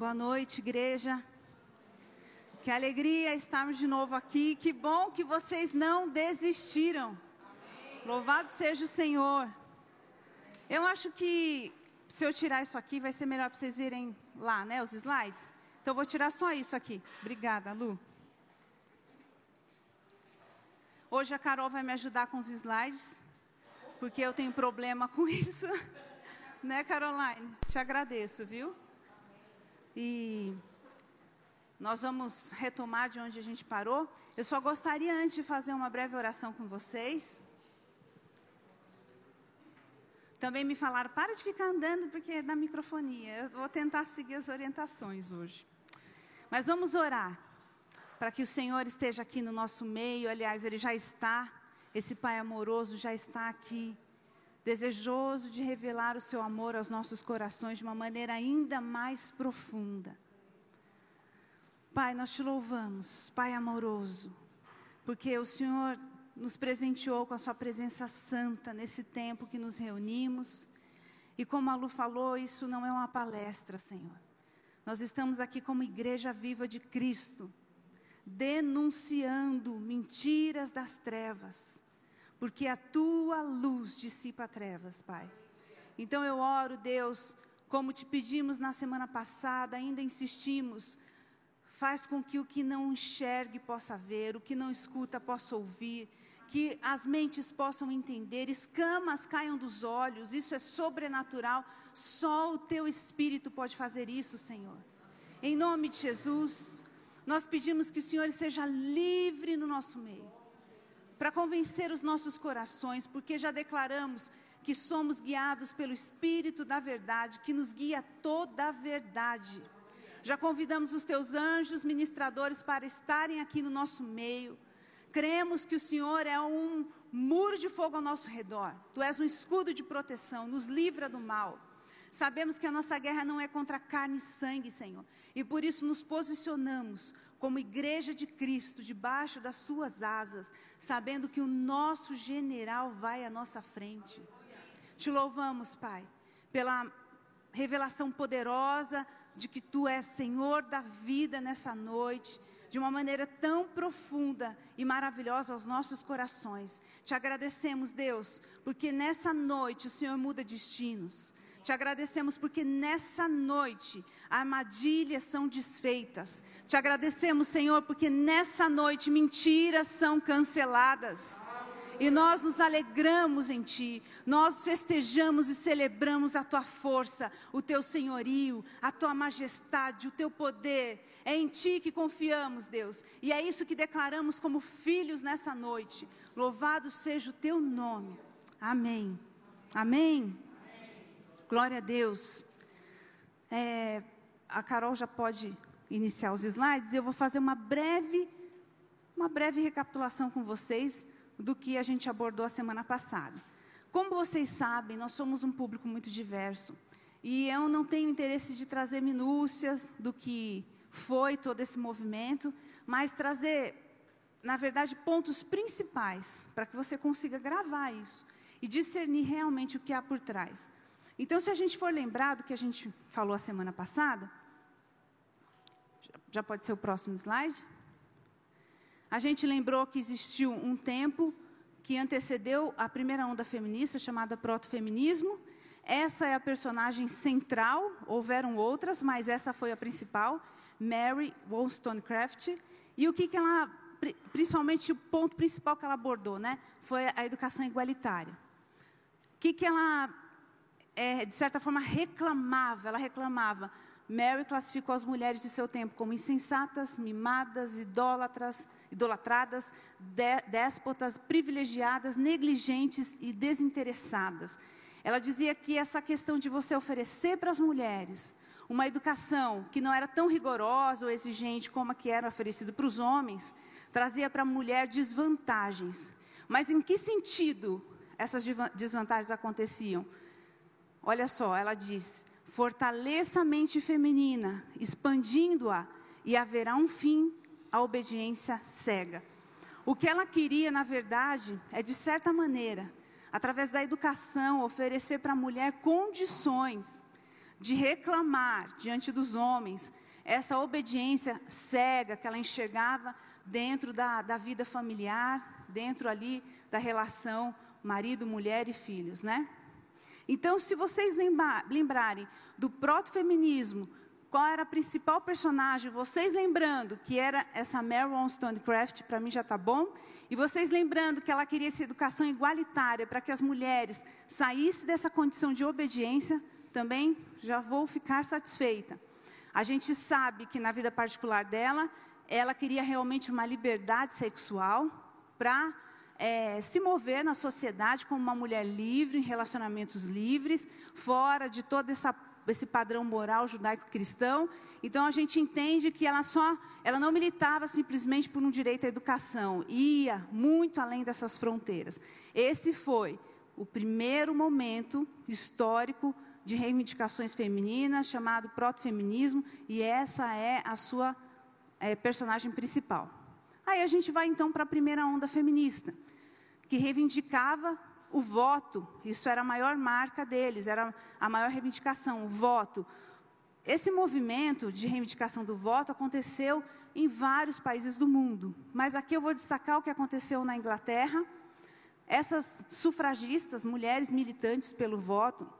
Boa noite, igreja. Que alegria estarmos de novo aqui. Que bom que vocês não desistiram. Amém. Louvado seja o Senhor. Eu acho que se eu tirar isso aqui, vai ser melhor para vocês verem lá, né, os slides. Então, eu vou tirar só isso aqui. Obrigada, Lu. Hoje a Carol vai me ajudar com os slides, porque eu tenho problema com isso. né, Caroline? Te agradeço, viu? E nós vamos retomar de onde a gente parou. Eu só gostaria antes de fazer uma breve oração com vocês. Também me falaram, para de ficar andando porque é da microfonia. Eu vou tentar seguir as orientações hoje. Mas vamos orar para que o Senhor esteja aqui no nosso meio. Aliás, Ele já está. Esse Pai amoroso já está aqui desejoso de revelar o seu amor aos nossos corações de uma maneira ainda mais profunda. Pai, nós te louvamos, Pai amoroso, porque o Senhor nos presenteou com a Sua presença santa nesse tempo que nos reunimos. E como a Lu falou, isso não é uma palestra, Senhor. Nós estamos aqui como igreja viva de Cristo, denunciando mentiras das trevas porque a tua luz dissipa trevas, Pai. Então eu oro, Deus, como te pedimos na semana passada, ainda insistimos, faz com que o que não enxergue possa ver, o que não escuta possa ouvir, que as mentes possam entender, escamas caiam dos olhos, isso é sobrenatural, só o teu Espírito pode fazer isso, Senhor. Em nome de Jesus, nós pedimos que o Senhor seja livre no nosso meio para convencer os nossos corações, porque já declaramos que somos guiados pelo Espírito da Verdade, que nos guia toda a verdade. Já convidamos os teus anjos ministradores para estarem aqui no nosso meio. Cremos que o Senhor é um muro de fogo ao nosso redor. Tu és um escudo de proteção, nos livra do mal. Sabemos que a nossa guerra não é contra carne e sangue, Senhor, e por isso nos posicionamos como igreja de Cristo, debaixo das suas asas, sabendo que o nosso general vai à nossa frente. Te louvamos, Pai, pela revelação poderosa de que tu és Senhor da vida nessa noite, de uma maneira tão profunda e maravilhosa aos nossos corações. Te agradecemos, Deus, porque nessa noite o Senhor muda destinos. Te agradecemos porque nessa noite armadilhas são desfeitas. Te agradecemos, Senhor, porque nessa noite mentiras são canceladas. E nós nos alegramos em Ti, nós festejamos e celebramos a Tua força, o Teu senhorio, a Tua majestade, o Teu poder. É em Ti que confiamos, Deus, e é isso que declaramos como filhos nessa noite. Louvado seja o Teu nome. Amém. Amém. Glória a Deus. É, a Carol já pode iniciar os slides. Eu vou fazer uma breve, uma breve recapitulação com vocês do que a gente abordou a semana passada. Como vocês sabem, nós somos um público muito diverso. E eu não tenho interesse de trazer minúcias do que foi todo esse movimento, mas trazer, na verdade, pontos principais para que você consiga gravar isso e discernir realmente o que há por trás. Então, se a gente for lembrar do que a gente falou a semana passada, já pode ser o próximo slide. A gente lembrou que existiu um tempo que antecedeu a primeira onda feminista, chamada protofeminismo. Essa é a personagem central, houveram outras, mas essa foi a principal, Mary Wollstonecraft. E o que, que ela, principalmente o ponto principal que ela abordou, né, foi a educação igualitária. O que, que ela é, de certa forma, reclamava, ela reclamava. Mary classificou as mulheres de seu tempo como insensatas, mimadas, idólatras, idolatradas, de, déspotas, privilegiadas, negligentes e desinteressadas. Ela dizia que essa questão de você oferecer para as mulheres uma educação que não era tão rigorosa ou exigente como a que era oferecida para os homens, trazia para a mulher desvantagens. Mas em que sentido essas desvantagens aconteciam? Olha só, ela diz: fortaleça a mente feminina, expandindo-a, e haverá um fim à obediência cega. O que ela queria, na verdade, é de certa maneira, através da educação, oferecer para a mulher condições de reclamar diante dos homens, essa obediência cega que ela enxergava dentro da, da vida familiar, dentro ali da relação marido, mulher e filhos, né? Então, se vocês lembrarem do proto-feminismo, qual era a principal personagem, vocês lembrando que era essa Mary Wollstonecraft, para mim já está bom, e vocês lembrando que ela queria essa educação igualitária para que as mulheres saíssem dessa condição de obediência, também já vou ficar satisfeita. A gente sabe que na vida particular dela, ela queria realmente uma liberdade sexual para é, se mover na sociedade como uma mulher livre, em relacionamentos livres, fora de todo essa, esse padrão moral judaico-cristão. Então a gente entende que ela só, ela não militava simplesmente por um direito à educação, ia muito além dessas fronteiras. Esse foi o primeiro momento histórico de reivindicações femininas, chamado proto-feminismo, e essa é a sua é, personagem principal. Aí a gente vai então para a primeira onda feminista, que reivindicava o voto, isso era a maior marca deles, era a maior reivindicação, o voto. Esse movimento de reivindicação do voto aconteceu em vários países do mundo, mas aqui eu vou destacar o que aconteceu na Inglaterra. Essas sufragistas, mulheres militantes pelo voto,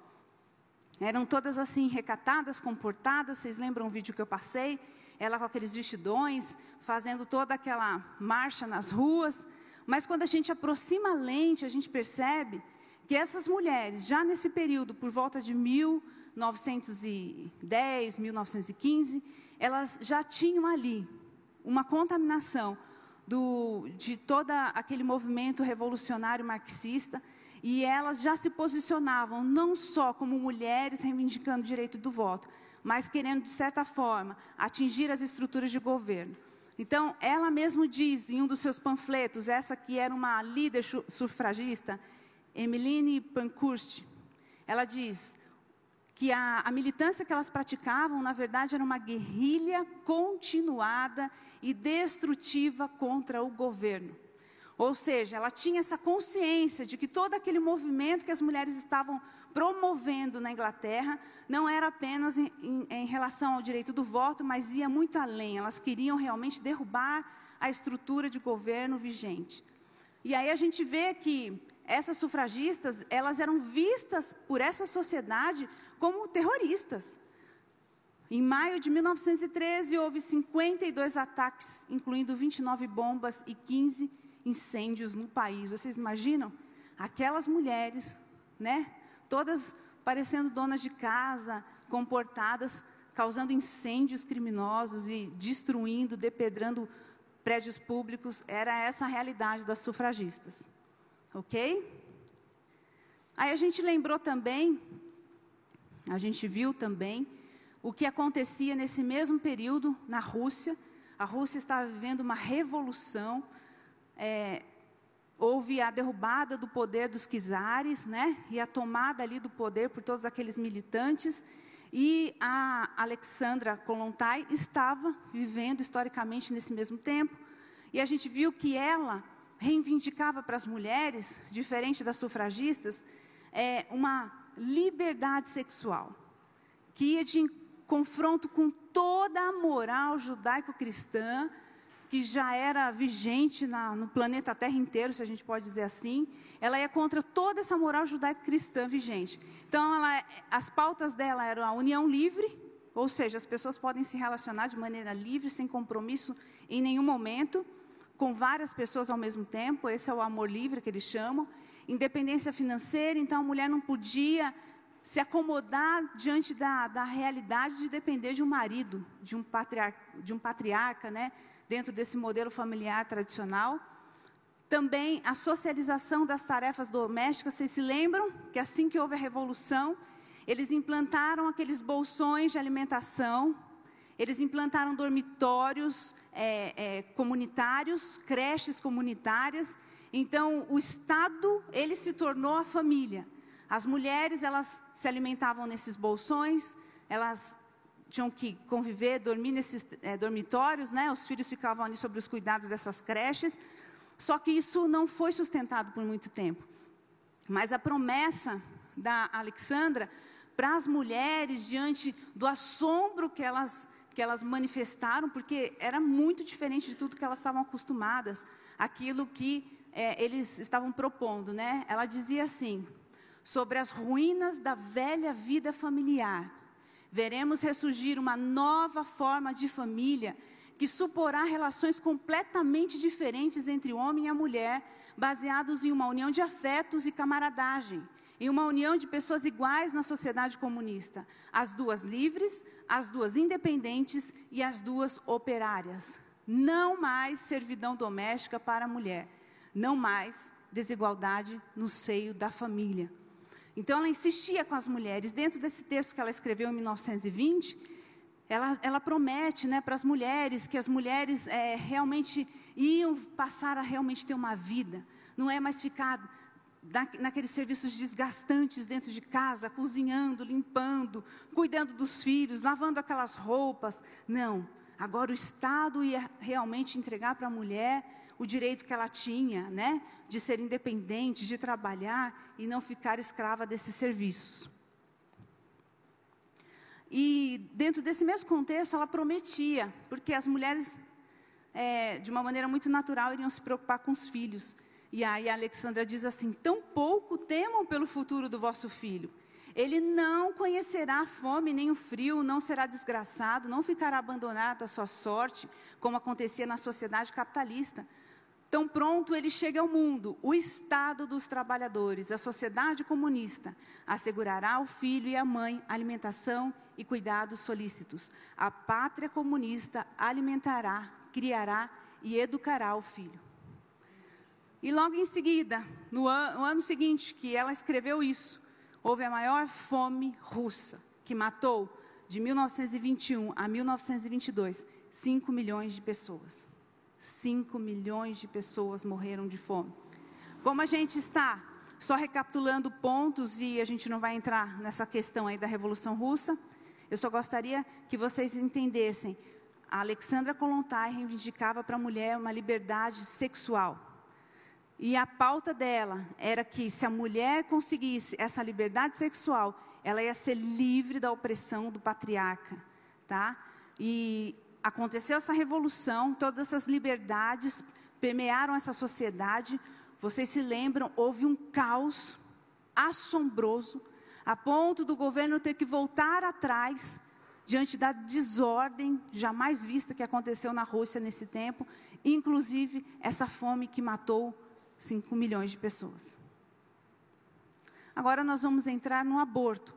eram todas assim, recatadas, comportadas. Vocês lembram o vídeo que eu passei? Ela com aqueles vestidões, fazendo toda aquela marcha nas ruas. Mas quando a gente aproxima a lente, a gente percebe que essas mulheres, já nesse período, por volta de 1910, 1915, elas já tinham ali uma contaminação do, de todo aquele movimento revolucionário marxista e elas já se posicionavam não só como mulheres reivindicando o direito do voto, mas querendo, de certa forma, atingir as estruturas de governo. Então, ela mesmo diz em um dos seus panfletos, essa que era uma líder sufragista, Emmeline Pankhurst, ela diz que a, a, militância que elas praticavam, na verdade, era uma guerrilha continuada e destrutiva contra o governo. Ou seja, ela tinha essa consciência de que todo aquele movimento que as mulheres estavam promovendo na Inglaterra não era apenas em, em, em, relação ao direito do voto, mas ia muito além. Elas queriam realmente derrubar a estrutura de governo vigente. E aí a gente vê que essas sufragistas, elas eram vistas por essa sociedade como terroristas. Em maio de 1913, houve 52 ataques, incluindo 29 bombas e 15 incêndios no país. Vocês imaginam? Aquelas mulheres, né? Todas parecendo donas de casa, comportadas, causando incêndios criminosos e destruindo, depedrando prédios públicos. Era essa a realidade das sufragistas. Ok? Aí a gente lembrou também, a gente viu também, o que acontecia nesse mesmo período na Rússia. A Rússia estava vivendo uma revolução é, houve a derrubada do poder dos czares, né? E a tomada ali do poder por todos aqueles militantes. E a Alexandra Kolontai estava vivendo historicamente nesse mesmo tempo. E a gente viu que ela reivindicava para as mulheres, diferente das sufragistas, é, uma liberdade sexual, que ia de confronto com toda a moral judaico-cristã que já era vigente na, no planeta Terra inteiro, se a gente pode dizer assim, ela ia contra toda essa moral judaico-cristã vigente. Então, ela, as pautas dela eram a união livre, ou seja, as pessoas podem se relacionar de maneira livre, sem compromisso em nenhum momento, com várias pessoas ao mesmo tempo, esse é o amor livre que eles chamam. Independência financeira, então a mulher não podia se acomodar diante da, da realidade de depender de um marido, de um, patriarca, de um patriarca, né? Dentro desse modelo familiar tradicional. Também a socialização das tarefas domésticas. Vocês se lembram que assim que houve a revolução, eles implantaram aqueles bolsões de alimentação, eles implantaram dormitórios é, é, comunitários, creches comunitárias. Então, o Estado, ele se tornou a família. As mulheres, elas se alimentavam nesses bolsões, elas tinham que conviver, dormir nesses é, dormitórios, né? Os filhos ficavam ali sobre os cuidados dessas creches. Só que isso não foi sustentado por muito tempo. Mas a promessa da Alexandra para as mulheres diante do assombro que elas, que elas manifestaram, porque era muito diferente de tudo que elas estavam acostumadas, aquilo que é, eles estavam propondo, né? Ela dizia assim: sobre as ruínas da velha vida familiar, veremos ressurgir uma nova forma de família que suporá relações completamente diferentes entre o homem e a mulher, baseados em uma união de afetos e camaradagem, em uma união de pessoas iguais na sociedade comunista, as duas livres, as duas independentes e as duas operárias. Não mais servidão doméstica para a mulher, não mais desigualdade no seio da família. Então ela insistia com as mulheres, dentro desse texto que ela escreveu em 1920, ela, ela promete né, para as mulheres que as mulheres é, realmente iam passar a realmente ter uma vida, não é mais ficar naqueles serviços desgastantes dentro de casa, cozinhando, limpando, cuidando dos filhos, lavando aquelas roupas. Não. Agora o Estado ia realmente entregar para a mulher o direito que ela tinha, né, de ser independente, de trabalhar e não ficar escrava desses serviços. E dentro desse mesmo contexto, ela prometia, porque as mulheres, é, de uma maneira muito natural, iriam se preocupar com os filhos. E aí a Alexandra diz assim: Tão pouco temam pelo futuro do vosso filho. Ele não conhecerá a fome nem o frio, não será desgraçado, não ficará abandonado à sua sorte, como acontecia na sociedade capitalista. Tão pronto ele chega ao mundo, o Estado dos trabalhadores, a sociedade comunista, assegurará ao filho e à mãe alimentação e cuidados solícitos. A pátria comunista alimentará, criará e educará o filho. E logo em seguida, no ano, no ano seguinte que ela escreveu isso, houve a maior fome russa, que matou, de 1921 a 1922, 5 milhões de pessoas. 5 milhões de pessoas morreram de fome. Como a gente está só recapitulando pontos e a gente não vai entrar nessa questão aí da Revolução Russa, eu só gostaria que vocês entendessem. A Alexandra Kolontai reivindicava para a mulher uma liberdade sexual. E a pauta dela era que se a mulher conseguisse essa liberdade sexual, ela ia ser livre da opressão do patriarca, tá? E aconteceu essa revolução, todas essas liberdades permearam essa sociedade. Vocês se lembram, houve um caos assombroso, a ponto do governo ter que voltar atrás diante da desordem jamais vista que aconteceu na Rússia nesse tempo, inclusive essa fome que matou 5 milhões de pessoas. Agora nós vamos entrar no aborto.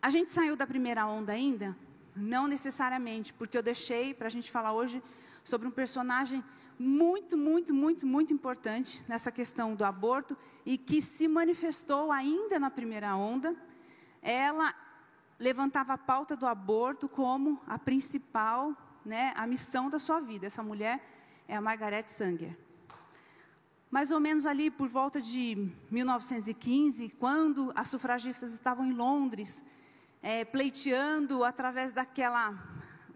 A gente saiu da primeira onda ainda? Não necessariamente, porque eu deixei para a gente falar hoje sobre um personagem muito, muito, muito, muito importante nessa questão do aborto e que se manifestou ainda na primeira onda. Ela levantava a pauta do aborto como a principal, né, a missão da sua vida. Essa mulher é a Margaret Sanger. Mais ou menos ali por volta de 1915, quando as sufragistas estavam em Londres, é, pleiteando através daquela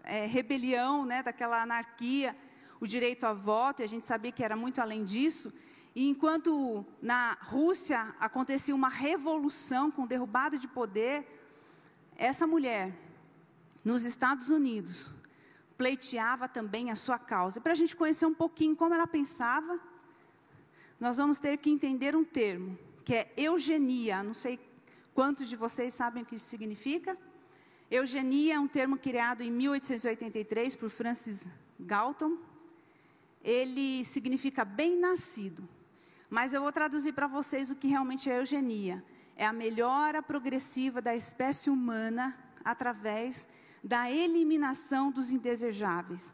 é, rebelião, né, daquela anarquia, o direito a voto, e a gente sabia que era muito além disso. E enquanto na Rússia acontecia uma revolução com derrubada de poder, essa mulher, nos Estados Unidos, pleiteava também a sua causa. Para a gente conhecer um pouquinho como ela pensava, nós vamos ter que entender um termo, que é eugenia. Não sei quantos de vocês sabem o que isso significa. Eugenia é um termo criado em 1883 por Francis Galton. Ele significa bem-nascido. Mas eu vou traduzir para vocês o que realmente é eugenia. É a melhora progressiva da espécie humana através da eliminação dos indesejáveis.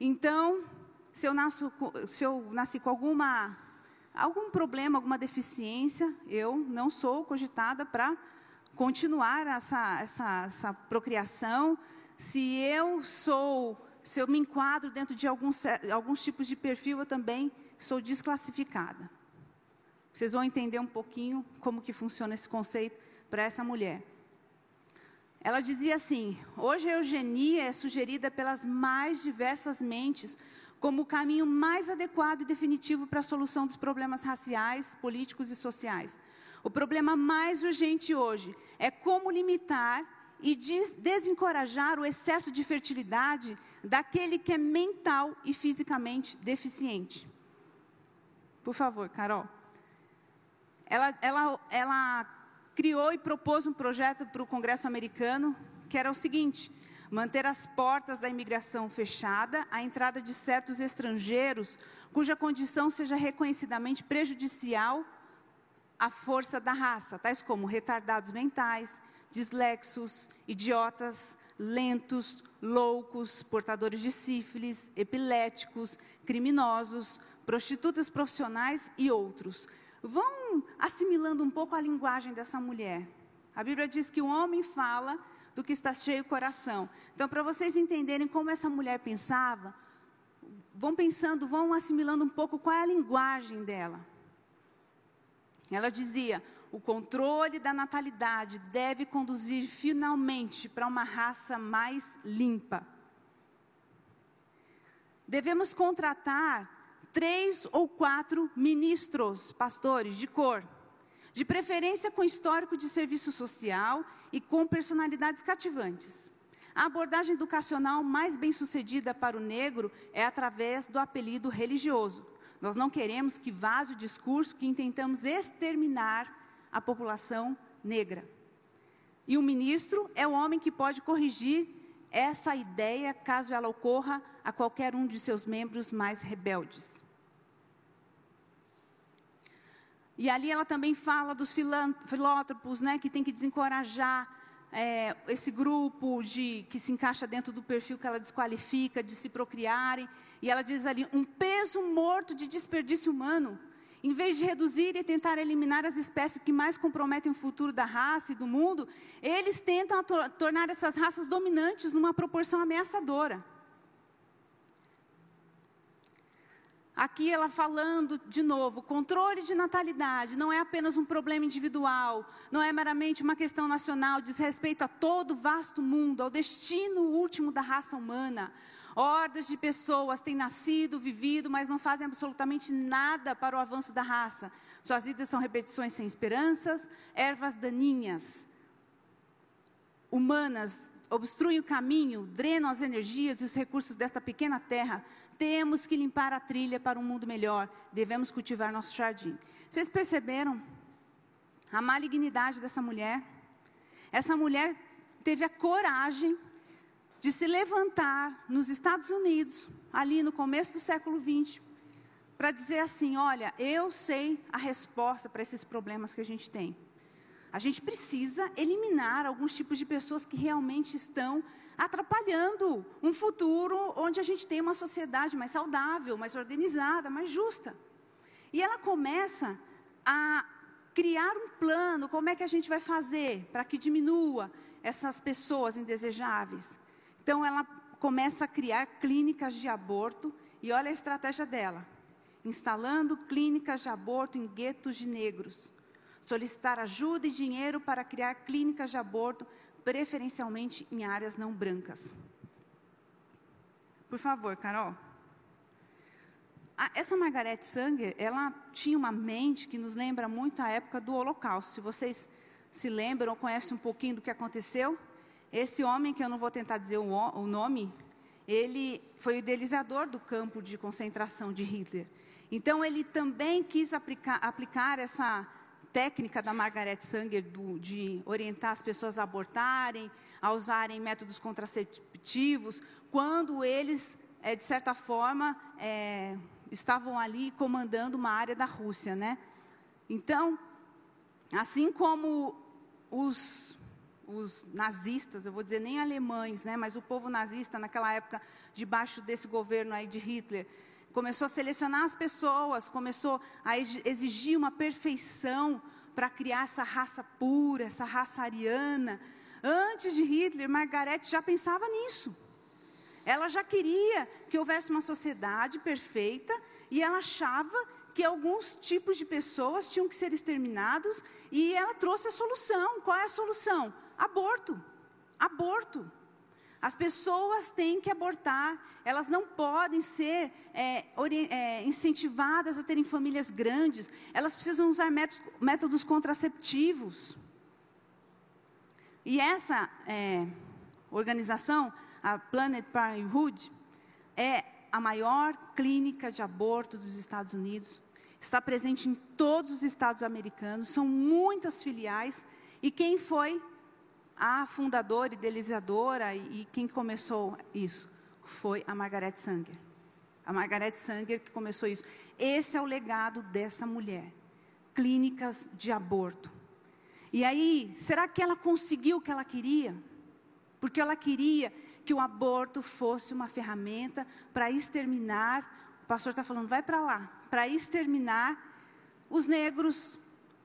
Então, se eu, nasço, se eu nasci com alguma algum problema, alguma deficiência, eu não sou cogitada para continuar essa, essa, essa procriação. Se eu sou, se eu me enquadro dentro de alguns, alguns tipos de perfil, eu também sou desclassificada. Vocês vão entender um pouquinho como que funciona esse conceito para essa mulher. Ela dizia assim: hoje a eugenia é sugerida pelas mais diversas mentes como o caminho mais adequado e definitivo para a solução dos problemas raciais, políticos e sociais. O problema mais urgente hoje é como limitar e desencorajar o excesso de fertilidade daquele que é mental e fisicamente deficiente. Por favor, Carol. Ela, ela, ela criou e propôs um projeto para o Congresso americano, que era o seguinte: manter as portas da imigração fechada à entrada de certos estrangeiros cuja condição seja reconhecidamente prejudicial à força da raça, tais como retardados mentais, dislexos, idiotas, lentos, loucos, portadores de sífilis, epiléticos, criminosos, prostitutas profissionais e outros. Vão assimilando um pouco a linguagem dessa mulher. A Bíblia diz que o homem fala do que está cheio o coração. Então, para vocês entenderem como essa mulher pensava, vão pensando, vão assimilando um pouco qual é a linguagem dela. Ela dizia: o controle da natalidade deve conduzir finalmente para uma raça mais limpa. Devemos contratar três ou quatro ministros, pastores de cor, de preferência com histórico de serviço social e com personalidades cativantes. A abordagem educacional mais bem sucedida para o negro é através do apelido religioso. Nós não queremos que vaze o discurso que intentamos exterminar a população negra. E o ministro é o homem que pode corrigir essa ideia caso ela ocorra a qualquer um de seus membros mais rebeldes. E ali ela também fala dos filótropos, né, que tem que desencorajar é, esse grupo de que se encaixa dentro do perfil que ela desqualifica de se procriarem. E ela diz ali um peso morto de desperdício humano. Em vez de reduzir e tentar eliminar as espécies que mais comprometem o futuro da raça e do mundo, eles tentam tornar essas raças dominantes numa proporção ameaçadora. Aqui ela falando de novo, controle de natalidade não é apenas um problema individual, não é meramente uma questão nacional, diz respeito a todo o vasto mundo, ao destino último da raça humana. Hordas de pessoas têm nascido, vivido, mas não fazem absolutamente nada para o avanço da raça. Suas vidas são repetições sem esperanças, ervas daninhas, humanas, obstruem o caminho, drenam as energias e os recursos desta pequena terra. Temos que limpar a trilha para um mundo melhor. Devemos cultivar nosso jardim. Vocês perceberam a malignidade dessa mulher? Essa mulher teve a coragem de se levantar nos Estados Unidos, ali no começo do século XX, para dizer assim: olha, eu sei a resposta para esses problemas que a gente tem. A gente precisa eliminar alguns tipos de pessoas que realmente estão atrapalhando um futuro onde a gente tem uma sociedade mais saudável, mais organizada, mais justa. E ela começa a criar um plano, como é que a gente vai fazer para que diminua essas pessoas indesejáveis. Então ela começa a criar clínicas de aborto e olha a estratégia dela, instalando clínicas de aborto em guetos de negros. Solicitar ajuda e dinheiro para criar clínicas de aborto, preferencialmente em áreas não brancas. Por favor, Carol. essa Margaret Sanger, ela tinha uma mente que nos lembra muito a época do Holocausto. Se vocês se lembram ou conhecem um pouquinho do que aconteceu, esse homem, que eu não vou tentar dizer o, nome, ele foi o idealizador do campo de concentração de Hitler. Então, ele também quis aplicar, aplicar essa técnica da Margaret Sanger do, de orientar as pessoas a abortarem, a usarem métodos contraceptivos, quando eles, é, de certa forma, é, estavam ali comandando uma área da Rússia, né? Então, assim como os os nazistas, eu vou dizer nem alemães, né, mas o povo nazista naquela época, debaixo desse governo aí de Hitler, começou a selecionar as pessoas, começou a exigir uma perfeição para criar essa raça pura, essa raça ariana. Antes de Hitler, Margaret já pensava nisso. Ela já queria que houvesse uma sociedade perfeita e ela achava que alguns tipos de pessoas tinham que ser exterminados e ela trouxe a solução. Qual é a solução? Aborto. Aborto. As pessoas têm que abortar, elas não podem ser é, é, incentivadas a terem famílias grandes, elas precisam usar métodos, métodos contraceptivos. E essa é, organização, a Planet Parenthood, é a maior clínica de aborto dos Estados Unidos, está presente em todos os estados americanos, são muitas filiais, e quem foi a fundadora, idealizadora e, e quem começou isso foi a Margaret Sanger. A Margaret Sanger que começou isso. Esse é o legado dessa mulher. Clínicas de aborto. E aí, será que ela conseguiu o que ela queria? Porque ela queria que o aborto fosse uma ferramenta para exterminar. O pastor está falando, vai para lá, para exterminar os negros,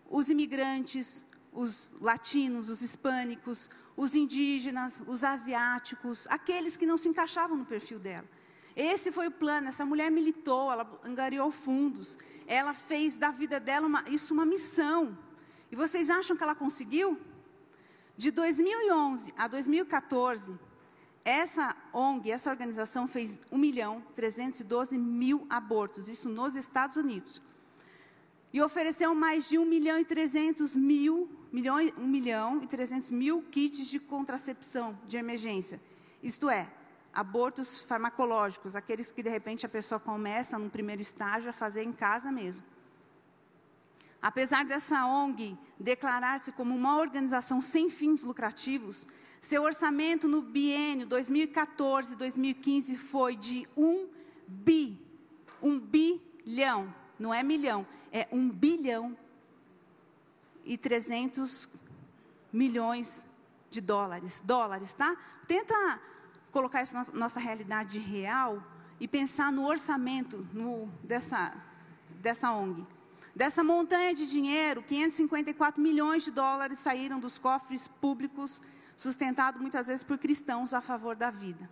os imigrantes, os latinos, os hispânicos, os indígenas, os asiáticos, aqueles que não se encaixavam no perfil dela. Esse foi o plano. Essa mulher militou, ela angariou fundos, ela fez da vida dela uma, isso uma missão. E vocês acham que ela conseguiu? De 2011 a 2014, essa ONG, essa organização fez 1 milhão 312 mil abortos, isso nos Estados Unidos. E ofereceu mais de 1 milhão e 300 mil 1 milhão e 300 mil kits de contracepção de emergência. Isto é, abortos farmacológicos, aqueles que de repente a pessoa começa no primeiro estágio a fazer em casa mesmo. Apesar dessa ONG declarar-se como uma organização sem fins lucrativos, seu orçamento no biênio 2014-2015 foi de 1 bi, 1 bilhão, não é milhão, é 1 bilhão e 300 milhões de dólares. Dólares, tá? Tenta colocar isso na nossa realidade real e pensar no orçamento no, dessa, dessa ONG. Dessa montanha de dinheiro, 554 milhões de dólares saíram dos cofres públicos, sustentado muitas vezes por cristãos a favor da vida.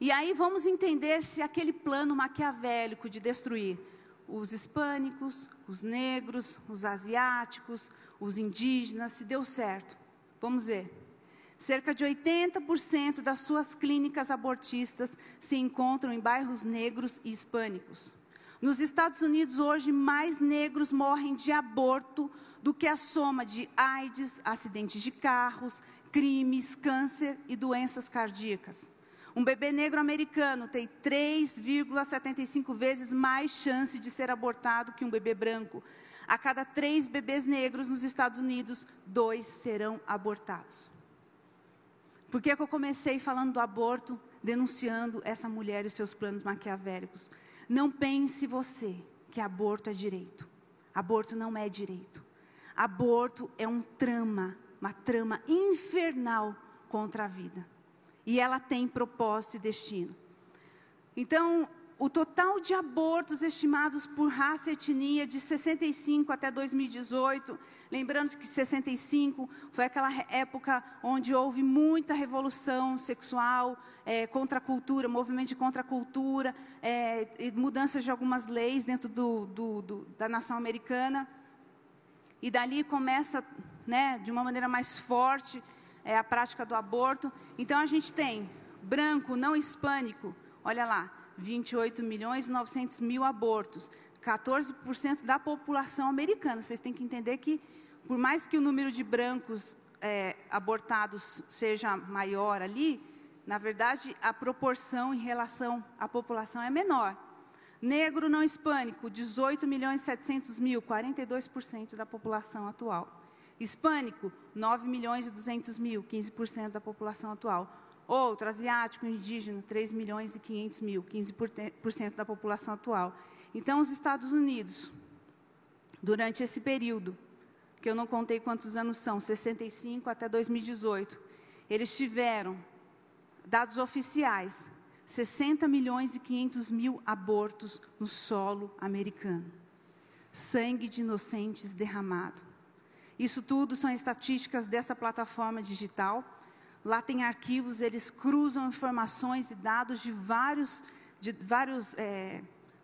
E aí vamos entender se aquele plano maquiavélico de destruir os hispânicos, os negros, os asiáticos, os indígenas, se deu certo. Vamos ver. Cerca de 80% das suas clínicas abortistas se encontram em bairros negros e hispânicos. Nos Estados Unidos, hoje, mais negros morrem de aborto do que a soma de AIDS, acidentes de carros, crimes, câncer e doenças cardíacas. Um bebê negro americano tem 3,75 vezes mais chance de ser abortado que um bebê branco. A cada três bebês negros nos Estados Unidos, dois serão abortados. Por que, que eu comecei falando do aborto, denunciando essa mulher e os seus planos maquiavélicos? Não pense você que aborto é direito. Aborto não é direito. Aborto é um trama, uma trama infernal contra a vida e ela tem propósito e destino. Então, o total de abortos estimados por raça e etnia de 65 até 2018, lembrando que 65 foi aquela época onde houve muita revolução sexual, é, contra a cultura, movimento de contra a cultura, é, mudanças de algumas leis dentro do, do, do, da nação americana. E dali começa, né, de uma maneira mais forte, é, a prática do aborto. Então a gente tem branco, não hispânico, olha lá, 28 milhões e 900 mil abortos, 14% da população americana. Vocês têm que entender que, por mais que o número de brancos é, abortados seja maior ali, na verdade, a proporção em relação à população é menor. Negro não hispânico, 18 milhões e 700 mil, 42% da população atual. Hispânico, 9 milhões e 200 mil, 15% da população atual. Outro, asiático, indígena, 3 milhões e 500 mil, 15% da população atual. Então, os Estados Unidos, durante esse período, que eu não contei quantos anos são, 65 até 2018, eles tiveram, dados oficiais, 60 milhões e 500 mil abortos no solo americano. Sangue de inocentes derramado. Isso tudo são estatísticas dessa plataforma digital. Lá tem arquivos, eles cruzam informações e dados de vários, de vários é,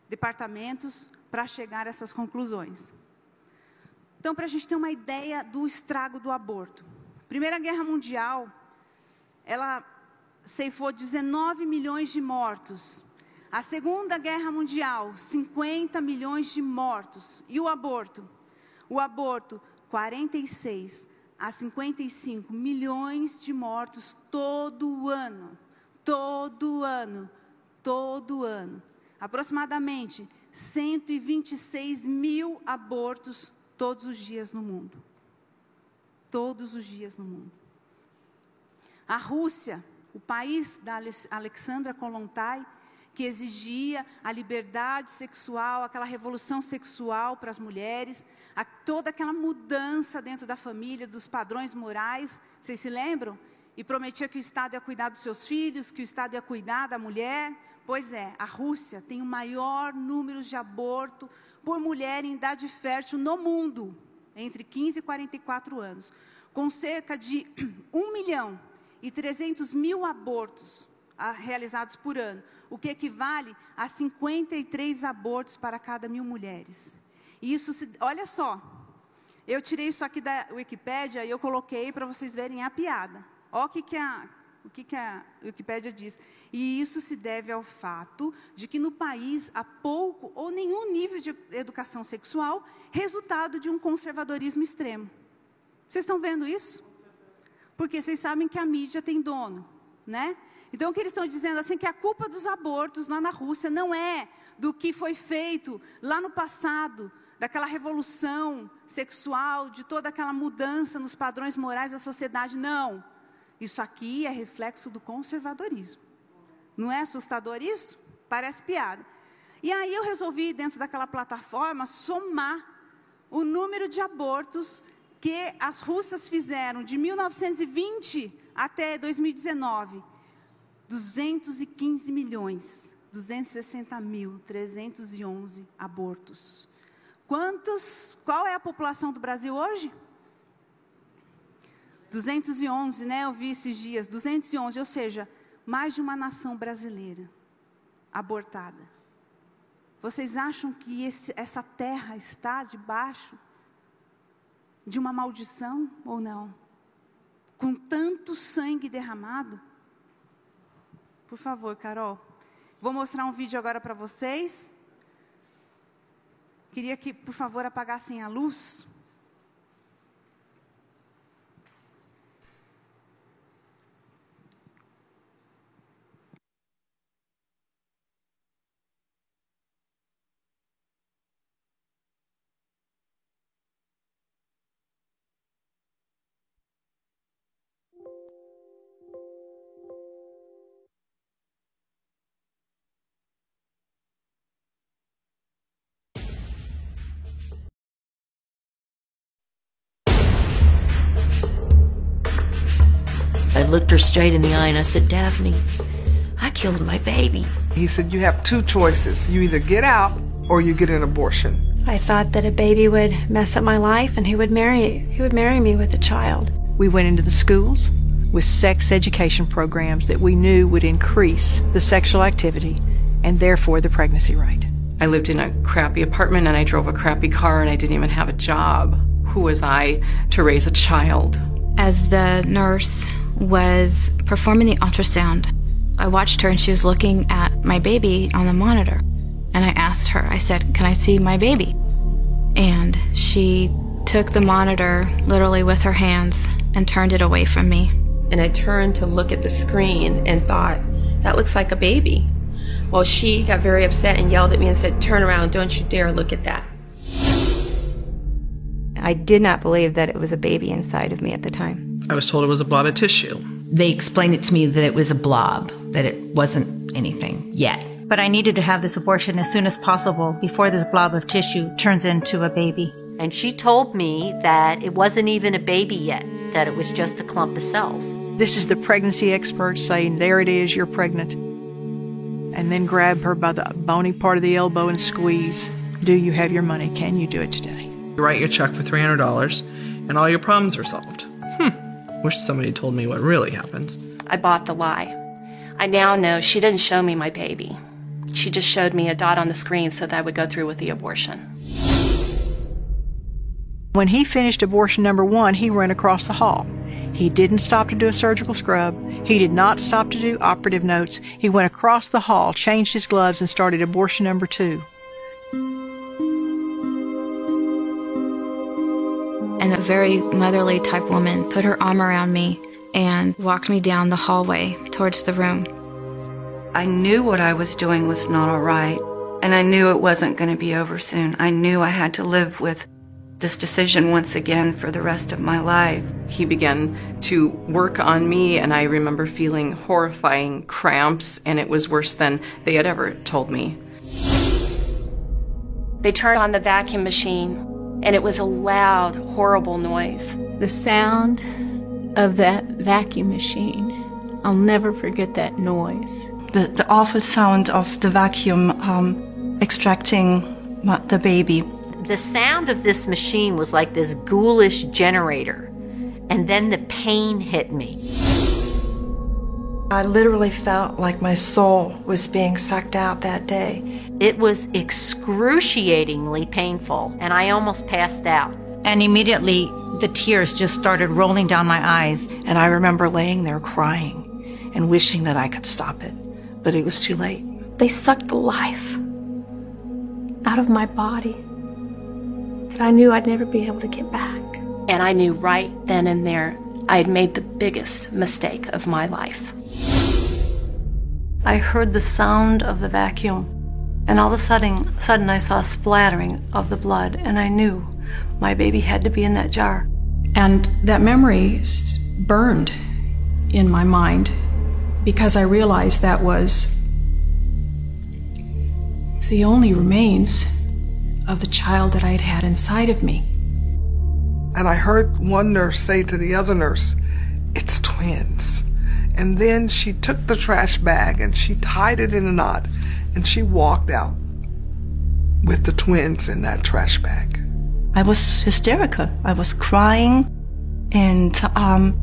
departamentos para chegar a essas conclusões. Então, para a gente ter uma ideia do estrago do aborto. Primeira Guerra Mundial, ela ceifou 19 milhões de mortos. A Segunda Guerra Mundial, 50 milhões de mortos. E o aborto? O aborto, 46 a 55 milhões de mortos todo ano. Todo ano. Todo ano. Aproximadamente 126 mil abortos todos os dias no mundo. Todos os dias no mundo. A Rússia, o país da Alexandra Kolontai, que exigia a liberdade sexual, aquela revolução sexual para as mulheres, a, toda aquela mudança dentro da família, dos padrões morais, vocês se lembram? E prometia que o Estado ia cuidar dos seus filhos, que o Estado ia cuidar da mulher. Pois é, a Rússia tem o maior número de aborto por mulher em idade fértil no mundo, entre 15 e 44 anos, com cerca de 1 milhão e 300 mil abortos realizados por ano, o que equivale a 53 abortos para cada mil mulheres. Isso, se, olha só, eu tirei isso aqui da Wikipédia e eu coloquei para vocês verem a piada. Olha o que, que a o que, que, a Wikipédia diz? E isso se deve ao fato de que no país há pouco ou nenhum nível de educação sexual, resultado de um conservadorismo extremo. Vocês estão vendo isso? Porque vocês sabem que a mídia tem dono, né? Então, o que eles estão dizendo assim que a culpa dos abortos lá na Rússia não é do que foi feito lá no passado, daquela revolução sexual, de toda aquela mudança nos padrões morais da sociedade, não. Isso aqui é reflexo do conservadorismo. Não é assustador isso? Parece piada. E aí eu resolvi, dentro daquela plataforma, somar o número de abortos que as russas fizeram de 1920 até 2019, 215 milhões, 260 mil, 311 abortos. Quantos, qual é a população do Brasil hoje? 211, né? Eu vi esses dias, 211, ou seja, mais de uma nação brasileira abortada. Vocês acham que esse, essa terra está debaixo de uma maldição ou não? Com tanto sangue derramado? Por favor, Carol. Vou mostrar um vídeo agora para vocês. Queria que, por favor, apagassem a luz. Looked her straight in the eye and I said, Daphne, I killed my baby. He said, You have two choices. You either get out or you get an abortion. I thought that a baby would mess up my life and he would marry he would marry me with a child. We went into the schools with sex education programs that we knew would increase the sexual activity and therefore the pregnancy rate. I lived in a crappy apartment and I drove a crappy car and I didn't even have a job. Who was I to raise a child? As the nurse was performing the ultrasound. I watched her and she was looking at my baby on the monitor. And I asked her, I said, Can I see my baby? And she took the monitor literally with her hands and turned it away from me. And I turned to look at the screen and thought, That looks like a baby. Well, she got very upset and yelled at me and said, Turn around, don't you dare look at that. I did not believe that it was a baby inside of me at the time. I was told it was a blob of tissue. They explained it to me that it was a blob, that it wasn't anything yet. But I needed to have this abortion as soon as possible before this blob of tissue turns into a baby. And she told me that it wasn't even a baby yet, that it was just a clump of cells. This is the pregnancy expert saying, There it is, you're pregnant. And then grab her by the bony part of the elbow and squeeze. Do you have your money? Can you do it today? You write your check for $300 and all your problems are solved. Hmm. Wish somebody told me what really happens. I bought the lie. I now know she didn't show me my baby. She just showed me a dot on the screen so that I would go through with the abortion. When he finished abortion number one, he ran across the hall. He didn't stop to do a surgical scrub. He did not stop to do operative notes. He went across the hall, changed his gloves, and started abortion number two. And a very motherly type woman put her arm around me and walked me down the hallway towards the room. I knew what I was doing was not all right, and I knew it wasn't going to be over soon. I knew I had to live with this decision once again for the rest of my life. He began to work on me, and I remember feeling horrifying cramps, and it was worse than they had ever told me. They turned on the vacuum machine, and it was a loud, horrible noise. The sound of that vacuum machine, I'll never forget that noise. The, the awful sound of the vacuum um, extracting the baby. The sound of this machine was like this ghoulish generator. And then the pain hit me. I literally felt like my soul was being sucked out that day. It was excruciatingly painful, and I almost passed out. And immediately the tears just started rolling down my eyes. And I remember laying there crying and wishing that I could stop it, but it was too late. They sucked the life out of my body that I knew I'd never be able to get back. And I knew right then and there I had made the biggest mistake of my life. I heard the sound of the vacuum, and all of a sudden, sudden I saw a splattering of the blood, and I knew my baby had to be in that jar. And that memory burned in my mind because I realized that was the only remains of the child that I had had inside of me. And I heard one nurse say to the other nurse, It's twins. And then she took the trash bag and she tied it in a knot and she walked out with the twins in that trash bag. I was hysterical. I was crying. And um,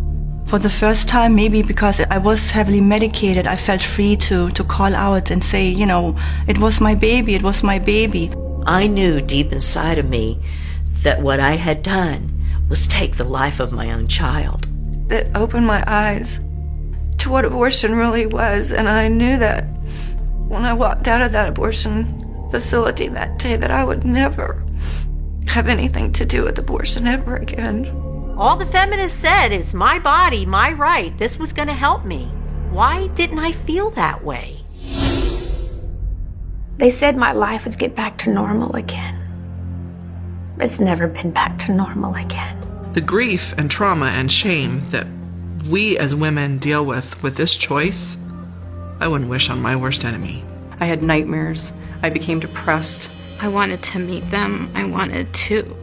for the first time, maybe because I was heavily medicated, I felt free to, to call out and say, you know, it was my baby, it was my baby. I knew deep inside of me that what I had done was take the life of my own child. That opened my eyes to what abortion really was, and I knew that when I walked out of that abortion facility that day that I would never have anything to do with abortion ever again. All the feminists said is my body, my right. This was going to help me. Why didn't I feel that way? They said my life would get back to normal again. It's never been back to normal again. The grief and trauma and shame that we as women deal with with this choice, I wouldn't wish on my worst enemy. I had nightmares. I became depressed. I wanted to meet them. I wanted to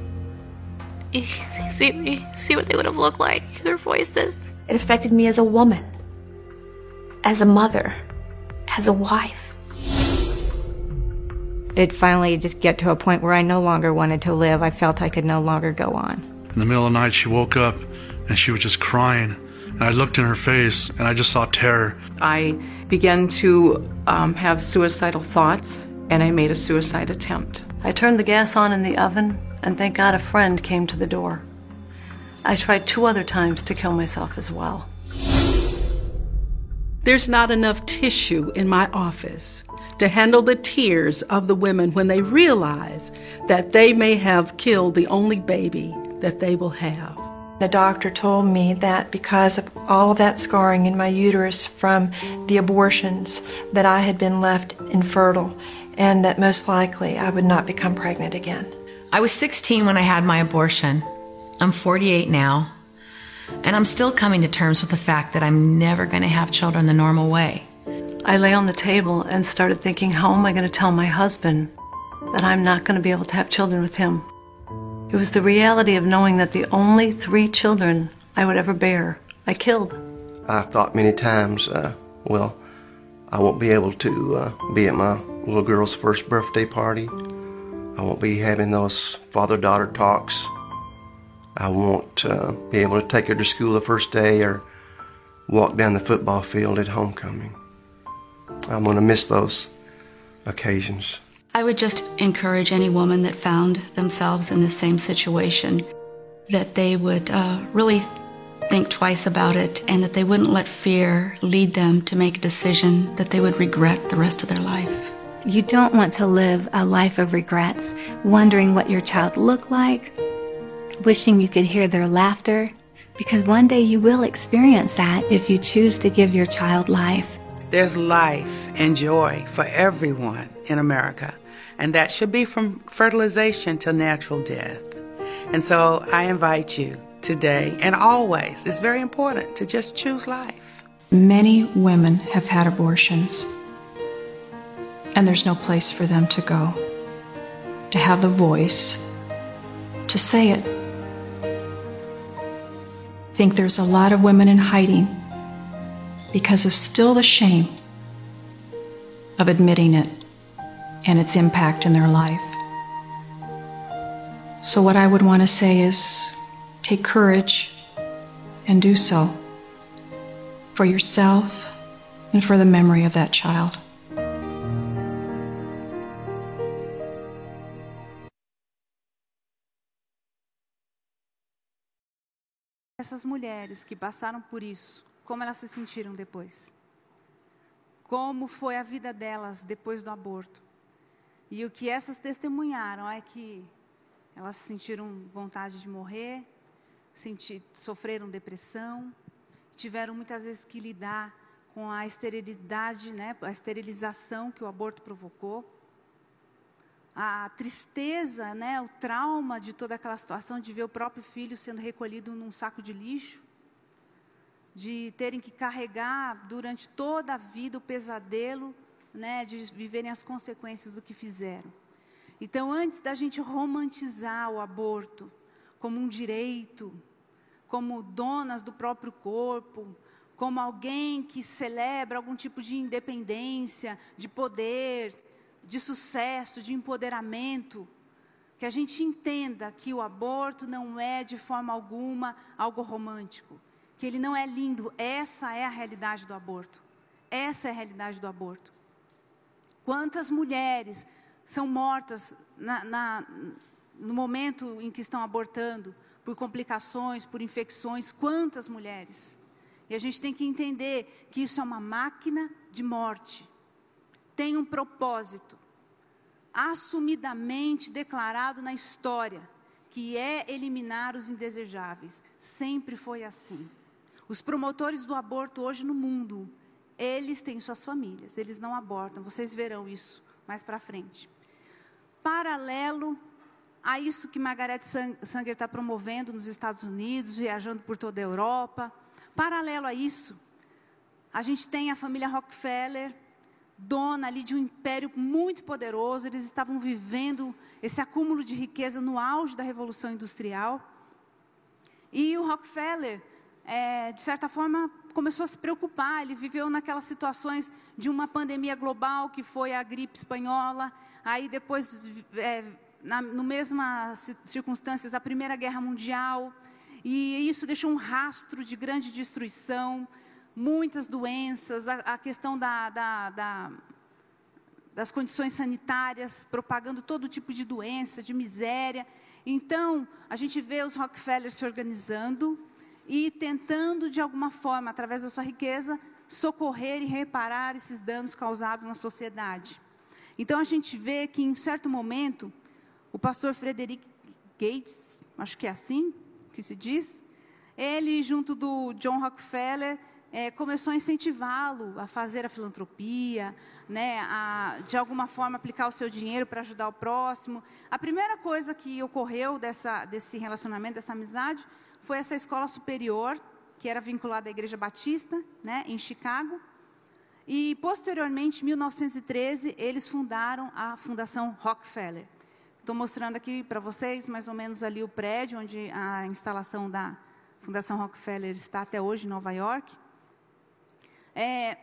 see see what they would have looked like. Their voices. It affected me as a woman, as a mother, as a wife. It finally just get to a point where I no longer wanted to live. I felt I could no longer go on. In the middle of the night, she woke up and she was just crying. And I looked in her face and I just saw terror. I began to um, have suicidal thoughts and I made a suicide attempt. I turned the gas on in the oven and thank God a friend came to the door. I tried two other times to kill myself as well. There's not enough tissue in my office to handle the tears of the women when they realize that they may have killed the only baby that they will have. The doctor told me that because of all of that scarring in my uterus from the abortions that I had been left infertile and that most likely I would not become pregnant again. I was 16 when I had my abortion. I'm 48 now. And I'm still coming to terms with the fact that I'm never going to have children the normal way. I lay on the table and started thinking, how am I going to tell my husband that I'm not going to be able to have children with him? It was the reality of knowing that the only three children I would ever bear, I killed. I thought many times, uh, well, I won't be able to uh, be at my little girl's first birthday party. I won't be having those father daughter talks. I won't uh, be able to take her to school the first day or walk down the football field at homecoming. I'm going to miss those occasions. I would just encourage any woman that found themselves in the same situation that they would uh, really think twice about it and that they wouldn't let fear lead them to make a decision that they would regret the rest of their life. You don't want to live a life of regrets, wondering what your child looked like, wishing you could hear their laughter, because one day you will experience that if you choose to give your child life. There's life and joy for everyone in America, and that should be from fertilization till natural death. And so I invite you today and always, it's very important to just choose life. Many women have had abortions, and there's no place for them to go, to have the voice, to say it. I think there's a lot of women in hiding because of still the shame of admitting it and its impact in their life. So, what I would want to say is take courage and do so for yourself and for the memory of that child. Essas mulheres que passaram por isso, como elas se sentiram depois? Como foi a vida delas depois do aborto? E o que essas testemunharam é que elas sentiram vontade de morrer, senti, sofreram depressão, tiveram muitas vezes que lidar com a esterilidade, né, a esterilização que o aborto provocou, a tristeza, né, o trauma de toda aquela situação de ver o próprio filho sendo recolhido num saco de lixo, de terem que carregar durante toda a vida o pesadelo, né, de viverem as consequências do que fizeram. Então, antes da gente romantizar o aborto como um direito, como donas do próprio corpo, como alguém que celebra algum tipo de independência, de poder, de sucesso, de empoderamento, que a gente entenda que o aborto não é de forma alguma algo romântico, que ele não é lindo. Essa é a realidade do aborto. Essa é a realidade do aborto. Quantas mulheres são mortas na, na, no momento em que estão abortando, por complicações, por infecções? Quantas mulheres? E a gente tem que entender que isso é uma máquina de morte. Tem um propósito assumidamente declarado na história, que é eliminar os indesejáveis. Sempre foi assim. Os promotores do aborto hoje no mundo, eles têm suas famílias, eles não abortam. Vocês verão isso mais para frente. Paralelo a isso que Margaret Sanger está promovendo nos Estados Unidos, viajando por toda a Europa. Paralelo a isso, a gente tem a família Rockefeller, dona ali de um império muito poderoso, eles estavam vivendo esse acúmulo de riqueza no auge da Revolução Industrial. E o Rockefeller, é, de certa forma, começou a se preocupar. Ele viveu naquelas situações de uma pandemia global, que foi a gripe espanhola, aí depois, é, na no mesmas circunstâncias, a Primeira Guerra Mundial. E isso deixou um rastro de grande destruição muitas doenças, a, a questão da, da, da, das condições sanitárias, propagando todo tipo de doença, de miséria. Então, a gente vê os Rockefeller se organizando e tentando, de alguma forma, através da sua riqueza, socorrer e reparar esses danos causados na sociedade. Então, a gente vê que, em certo momento, o pastor Frederick Gates, acho que é assim que se diz, ele, junto do John Rockefeller, é, começou a incentivá-lo a fazer a filantropia, né, a, de alguma forma aplicar o seu dinheiro para ajudar o próximo. A primeira coisa que ocorreu dessa, desse relacionamento, dessa amizade, foi essa escola superior, que era vinculada à Igreja Batista, né, em Chicago. E, posteriormente, em 1913, eles fundaram a Fundação Rockefeller. Estou mostrando aqui para vocês, mais ou menos ali, o prédio onde a instalação da Fundação Rockefeller está até hoje, em Nova York. É,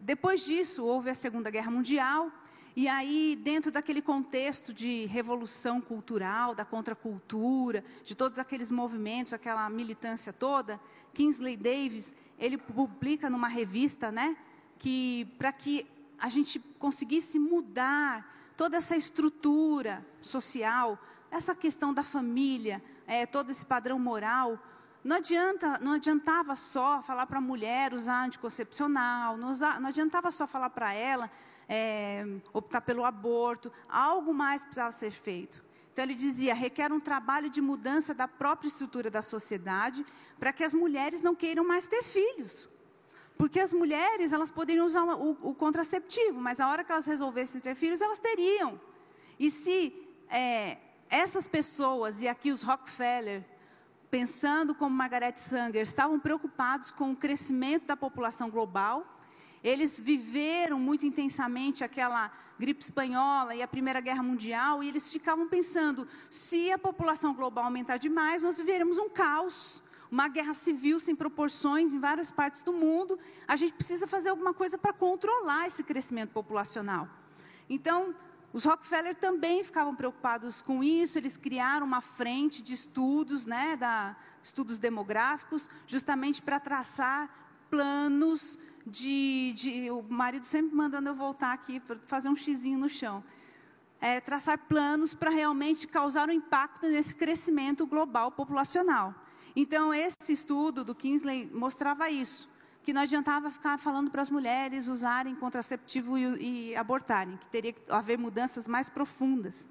depois disso, houve a Segunda Guerra Mundial, e aí, dentro daquele contexto de revolução cultural, da contracultura, de todos aqueles movimentos, aquela militância toda, Kingsley Davis, ele publica numa revista, né, que para que a gente conseguisse mudar toda essa estrutura social, essa questão da família, é, todo esse padrão moral, não, adianta, não adiantava só falar para a mulher usar anticoncepcional, não, usar, não adiantava só falar para ela é, optar pelo aborto, algo mais precisava ser feito. Então ele dizia, requer um trabalho de mudança da própria estrutura da sociedade para que as mulheres não queiram mais ter filhos. Porque as mulheres, elas poderiam usar o, o, contraceptivo, mas a hora que elas resolvessem ter filhos, elas teriam. E se é, essas pessoas, e aqui os Rockefeller, pensando como Margaret Sanger, estavam preocupados com o crescimento da população global, eles viveram muito intensamente aquela gripe espanhola e a Primeira Guerra Mundial, e eles ficavam pensando: se a população global aumentar demais, nós viveremos um caos uma guerra civil sem proporções em várias partes do mundo. A gente precisa fazer alguma coisa para controlar esse crescimento populacional. Então, os Rockefeller também ficavam preocupados com isso, eles criaram uma frente de estudos, né, da, estudos demográficos, justamente para traçar planos de, de, O marido sempre mandando eu voltar aqui para fazer um xizinho no chão. É, traçar planos para realmente causar um impacto nesse crescimento global populacional. Então, esse estudo do Kingsley mostrava isso, que não adiantava ficar falando para as mulheres usarem contraceptivo e, e abortarem, que teria que haver mudanças mais profundas.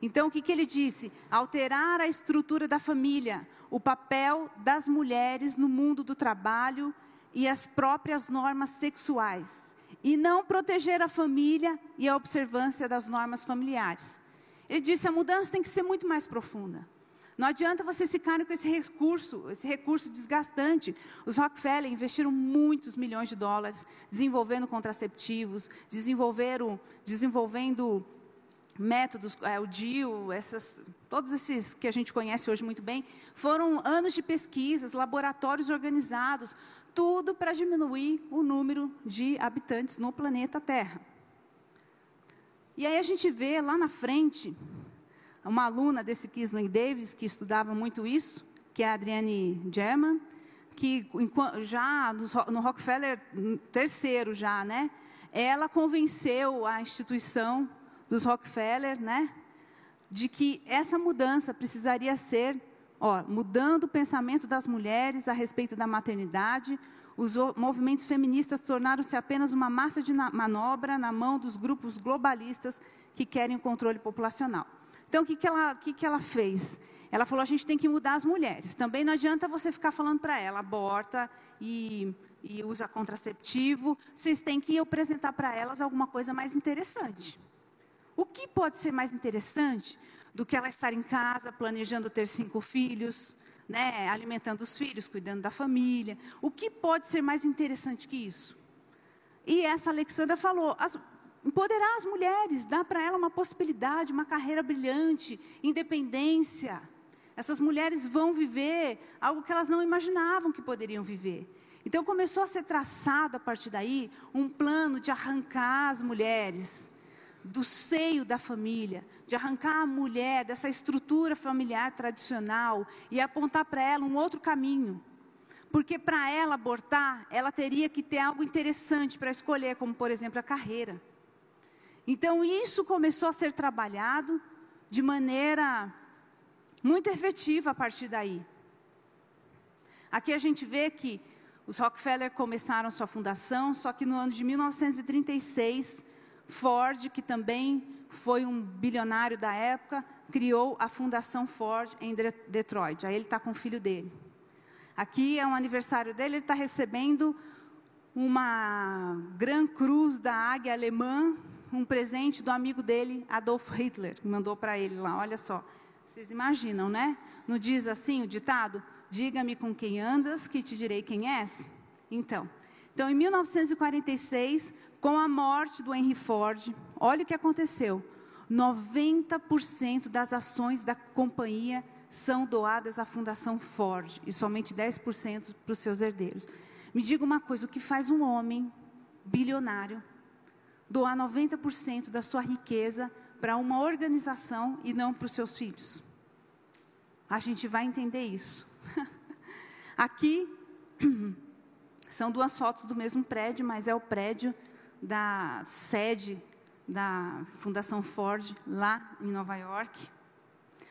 Então, o que, que ele disse? Alterar a estrutura da família, o papel das mulheres no mundo do trabalho e as próprias normas sexuais. E não proteger a família e a observância das normas familiares. Ele disse: a mudança tem que ser muito mais profunda. Não adianta vocês ficarem com esse recurso, esse recurso desgastante. Os Rockefeller investiram muitos milhões de dólares desenvolvendo contraceptivos, desenvolveram, desenvolvendo métodos, é, o DIU, essas, todos esses que a gente conhece hoje muito bem, foram anos de pesquisas, laboratórios organizados, tudo para diminuir o número de habitantes no planeta Terra. E aí a gente vê lá na frente uma aluna desse Kisley Davis, que estudava muito isso, que é a Adriane German, que já no Rockefeller terceiro já, né? Ela convenceu a instituição dos Rockefeller, né, de que essa mudança precisaria ser, ó, mudando o pensamento das mulheres a respeito da maternidade. Os movimentos feministas tornaram-se apenas uma massa de manobra na mão dos grupos globalistas que querem o controle populacional. Então, o que, que, ela, que, que ela fez? Ela falou: a gente tem que mudar as mulheres. Também não adianta você ficar falando para ela, aborta e, e usa contraceptivo. Vocês têm que apresentar para elas alguma coisa mais interessante. O que pode ser mais interessante do que ela estar em casa, planejando ter cinco filhos, né, alimentando os filhos, cuidando da família? O que pode ser mais interessante que isso? E essa Alexandra falou: as, empoderar as mulheres, dar para ela uma possibilidade, uma carreira brilhante, independência. Essas mulheres vão viver algo que elas não imaginavam que poderiam viver. Então começou a ser traçado a partir daí um plano de arrancar as mulheres do seio da família, de arrancar a mulher dessa estrutura familiar tradicional e apontar para ela um outro caminho. Porque para ela abortar, ela teria que ter algo interessante para escolher, como por exemplo a carreira. Então isso começou a ser trabalhado de maneira muito efetiva a partir daí. Aqui a gente vê que os Rockefeller começaram sua fundação, só que no ano de 1936, Ford, que também foi um bilionário da época, criou a Fundação Ford em Detroit. Aí ele está com o filho dele. Aqui é um aniversário dele, ele está recebendo uma Gran Cruz da Águia Alemã um presente do amigo dele, Adolf Hitler, que mandou para ele lá. Olha só, vocês imaginam, né? Não diz assim o ditado? Diga-me com quem andas, que te direi quem és. Então, então, em 1946, com a morte do Henry Ford, olha o que aconteceu. 90% das ações da companhia são doadas à Fundação Ford e somente 10% para os seus herdeiros. Me diga uma coisa: o que faz um homem bilionário doar 90% da sua riqueza para uma organização e não para os seus filhos. A gente vai entender isso. Aqui são duas fotos do mesmo prédio, mas é o prédio da sede da Fundação Ford lá em Nova York.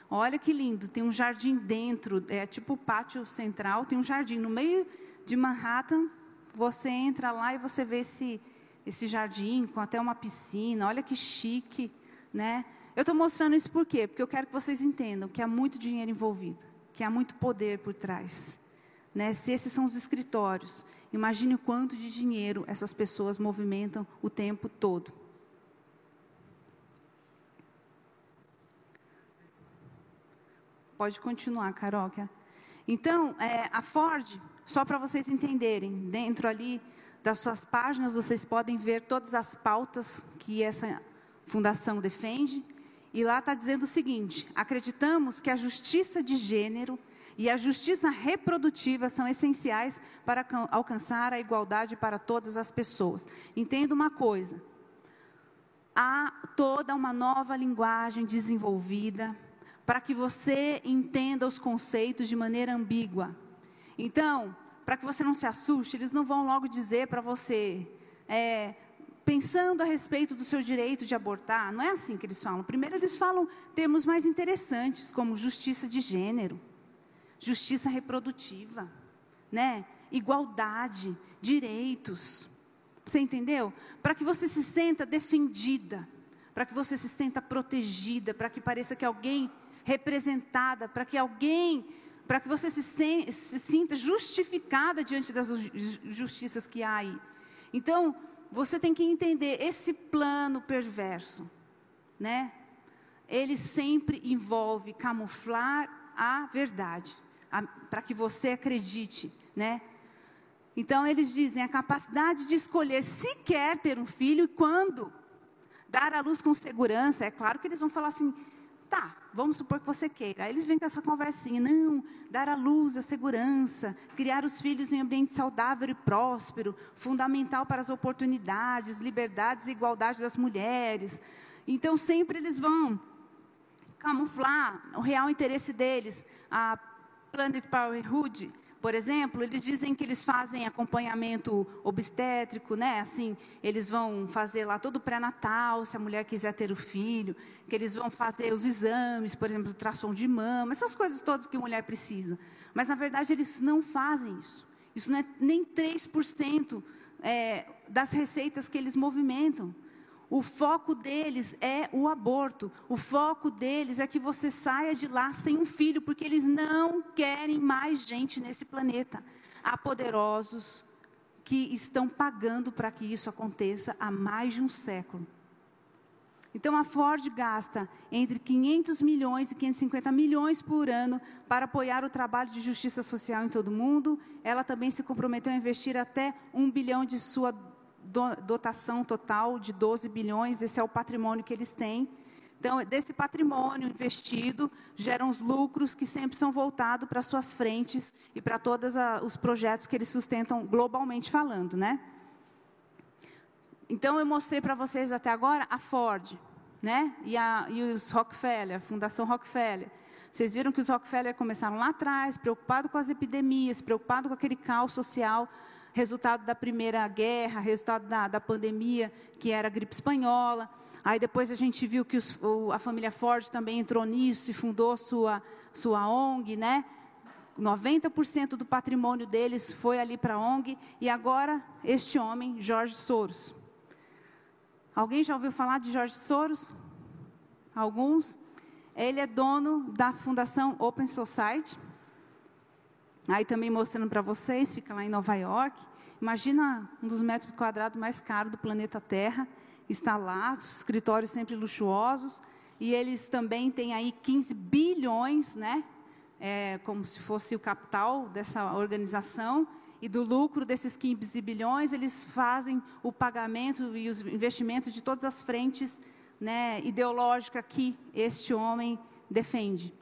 Olha que lindo, tem um jardim dentro, é tipo o pátio central, tem um jardim no meio de Manhattan. Você entra lá e você vê esse esse jardim com até uma piscina. Olha que chique, né? Eu estou mostrando isso por quê? Porque eu quero que vocês entendam que há muito dinheiro envolvido, que há muito poder por trás. Né? Se esses são os escritórios, imagine o quanto de dinheiro essas pessoas movimentam o tempo todo. Pode continuar, Carol. Então, é, a Ford, só para vocês entenderem, dentro ali das suas páginas vocês podem ver todas as pautas que essa fundação defende. E lá está dizendo o seguinte: acreditamos que a justiça de gênero e a justiça reprodutiva são essenciais para alcançar a igualdade para todas as pessoas. Entenda uma coisa: há toda uma nova linguagem desenvolvida para que você entenda os conceitos de maneira ambígua. Então, para que você não se assuste, eles não vão logo dizer para você, é, pensando a respeito do seu direito de abortar, não é assim que eles falam. Primeiro, eles falam termos mais interessantes, como justiça de gênero, justiça reprodutiva, né? igualdade, direitos. Você entendeu? Para que você se sinta defendida, para que você se sinta protegida, para que pareça que alguém representada, para que alguém para que você se, se, sinta justificada diante das justiças que há aí. Então, você tem que entender esse plano perverso, né? Ele sempre envolve camuflar a verdade, para que você acredite, né? Então eles dizem a capacidade de escolher se quer ter um filho e quando dar à luz com segurança. É claro que eles vão falar assim: Tá, vamos supor que você queira. Aí eles vêm com essa conversinha. Não, dar a luz, a segurança, criar os filhos em um ambiente saudável e próspero, fundamental para as oportunidades, liberdades e igualdade das mulheres. Então sempre eles vão camuflar o real interesse deles. A Planet Parenthood por exemplo, eles dizem que eles fazem acompanhamento obstétrico, né? Assim, eles vão fazer lá todo o pré-natal, se a mulher quiser ter o filho, que eles vão fazer os exames, por exemplo, tração de mama, essas coisas todas que a mulher precisa. Mas na verdade eles não fazem isso. Isso não é nem 3% é, das receitas que eles movimentam. O foco deles é o aborto. O foco deles é que você saia de lá sem um filho, porque eles não querem mais gente nesse planeta. Há poderosos que estão pagando para que isso aconteça há mais de um século. Então a Ford gasta entre 500 milhões e 550 milhões por ano para apoiar o trabalho de justiça social em todo o mundo. Ela também se comprometeu a investir até um bilhão de sua dotação total de 12 bilhões, esse é o patrimônio que eles têm. Então, desse patrimônio investido, geram os lucros que sempre são voltados para suas frentes e para todos os projetos que eles sustentam globalmente falando, né? Então, eu mostrei para vocês até agora a Ford, né? E, a, e os Rockefeller, a Fundação Rockefeller. Vocês viram que os Rockefeller começaram lá atrás, preocupados com as epidemias, preocupados com aquele caos social resultado da primeira guerra, resultado da, da pandemia, que era a gripe espanhola. Aí depois a gente viu que os, o, a família Ford também entrou nisso e fundou sua, sua ONG, né? 90% do patrimônio deles foi ali para a ONG. E agora, este homem, Jorge Soros. Alguém já ouviu falar de Jorge Soros? Alguns? Ele é dono da Fundação Open Society. Aí também mostrando para vocês, fica lá em Nova York. Imagina um dos metros quadrados mais caros do planeta Terra. Está lá, escritórios sempre luxuosos. E eles também têm aí 15 bilhões, né? É, como se fosse o capital dessa organização. E do lucro desses 15 bilhões, eles fazem o pagamento e os investimentos de todas as frentes né, ideológicas que este homem defende.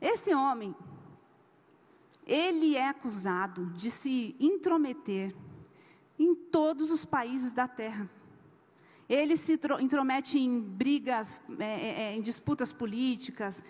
Esse homem, ele é acusado de se intrometer em todos os países da terra. Ele se intromete em brigas, é, é, é, em disputas políticas.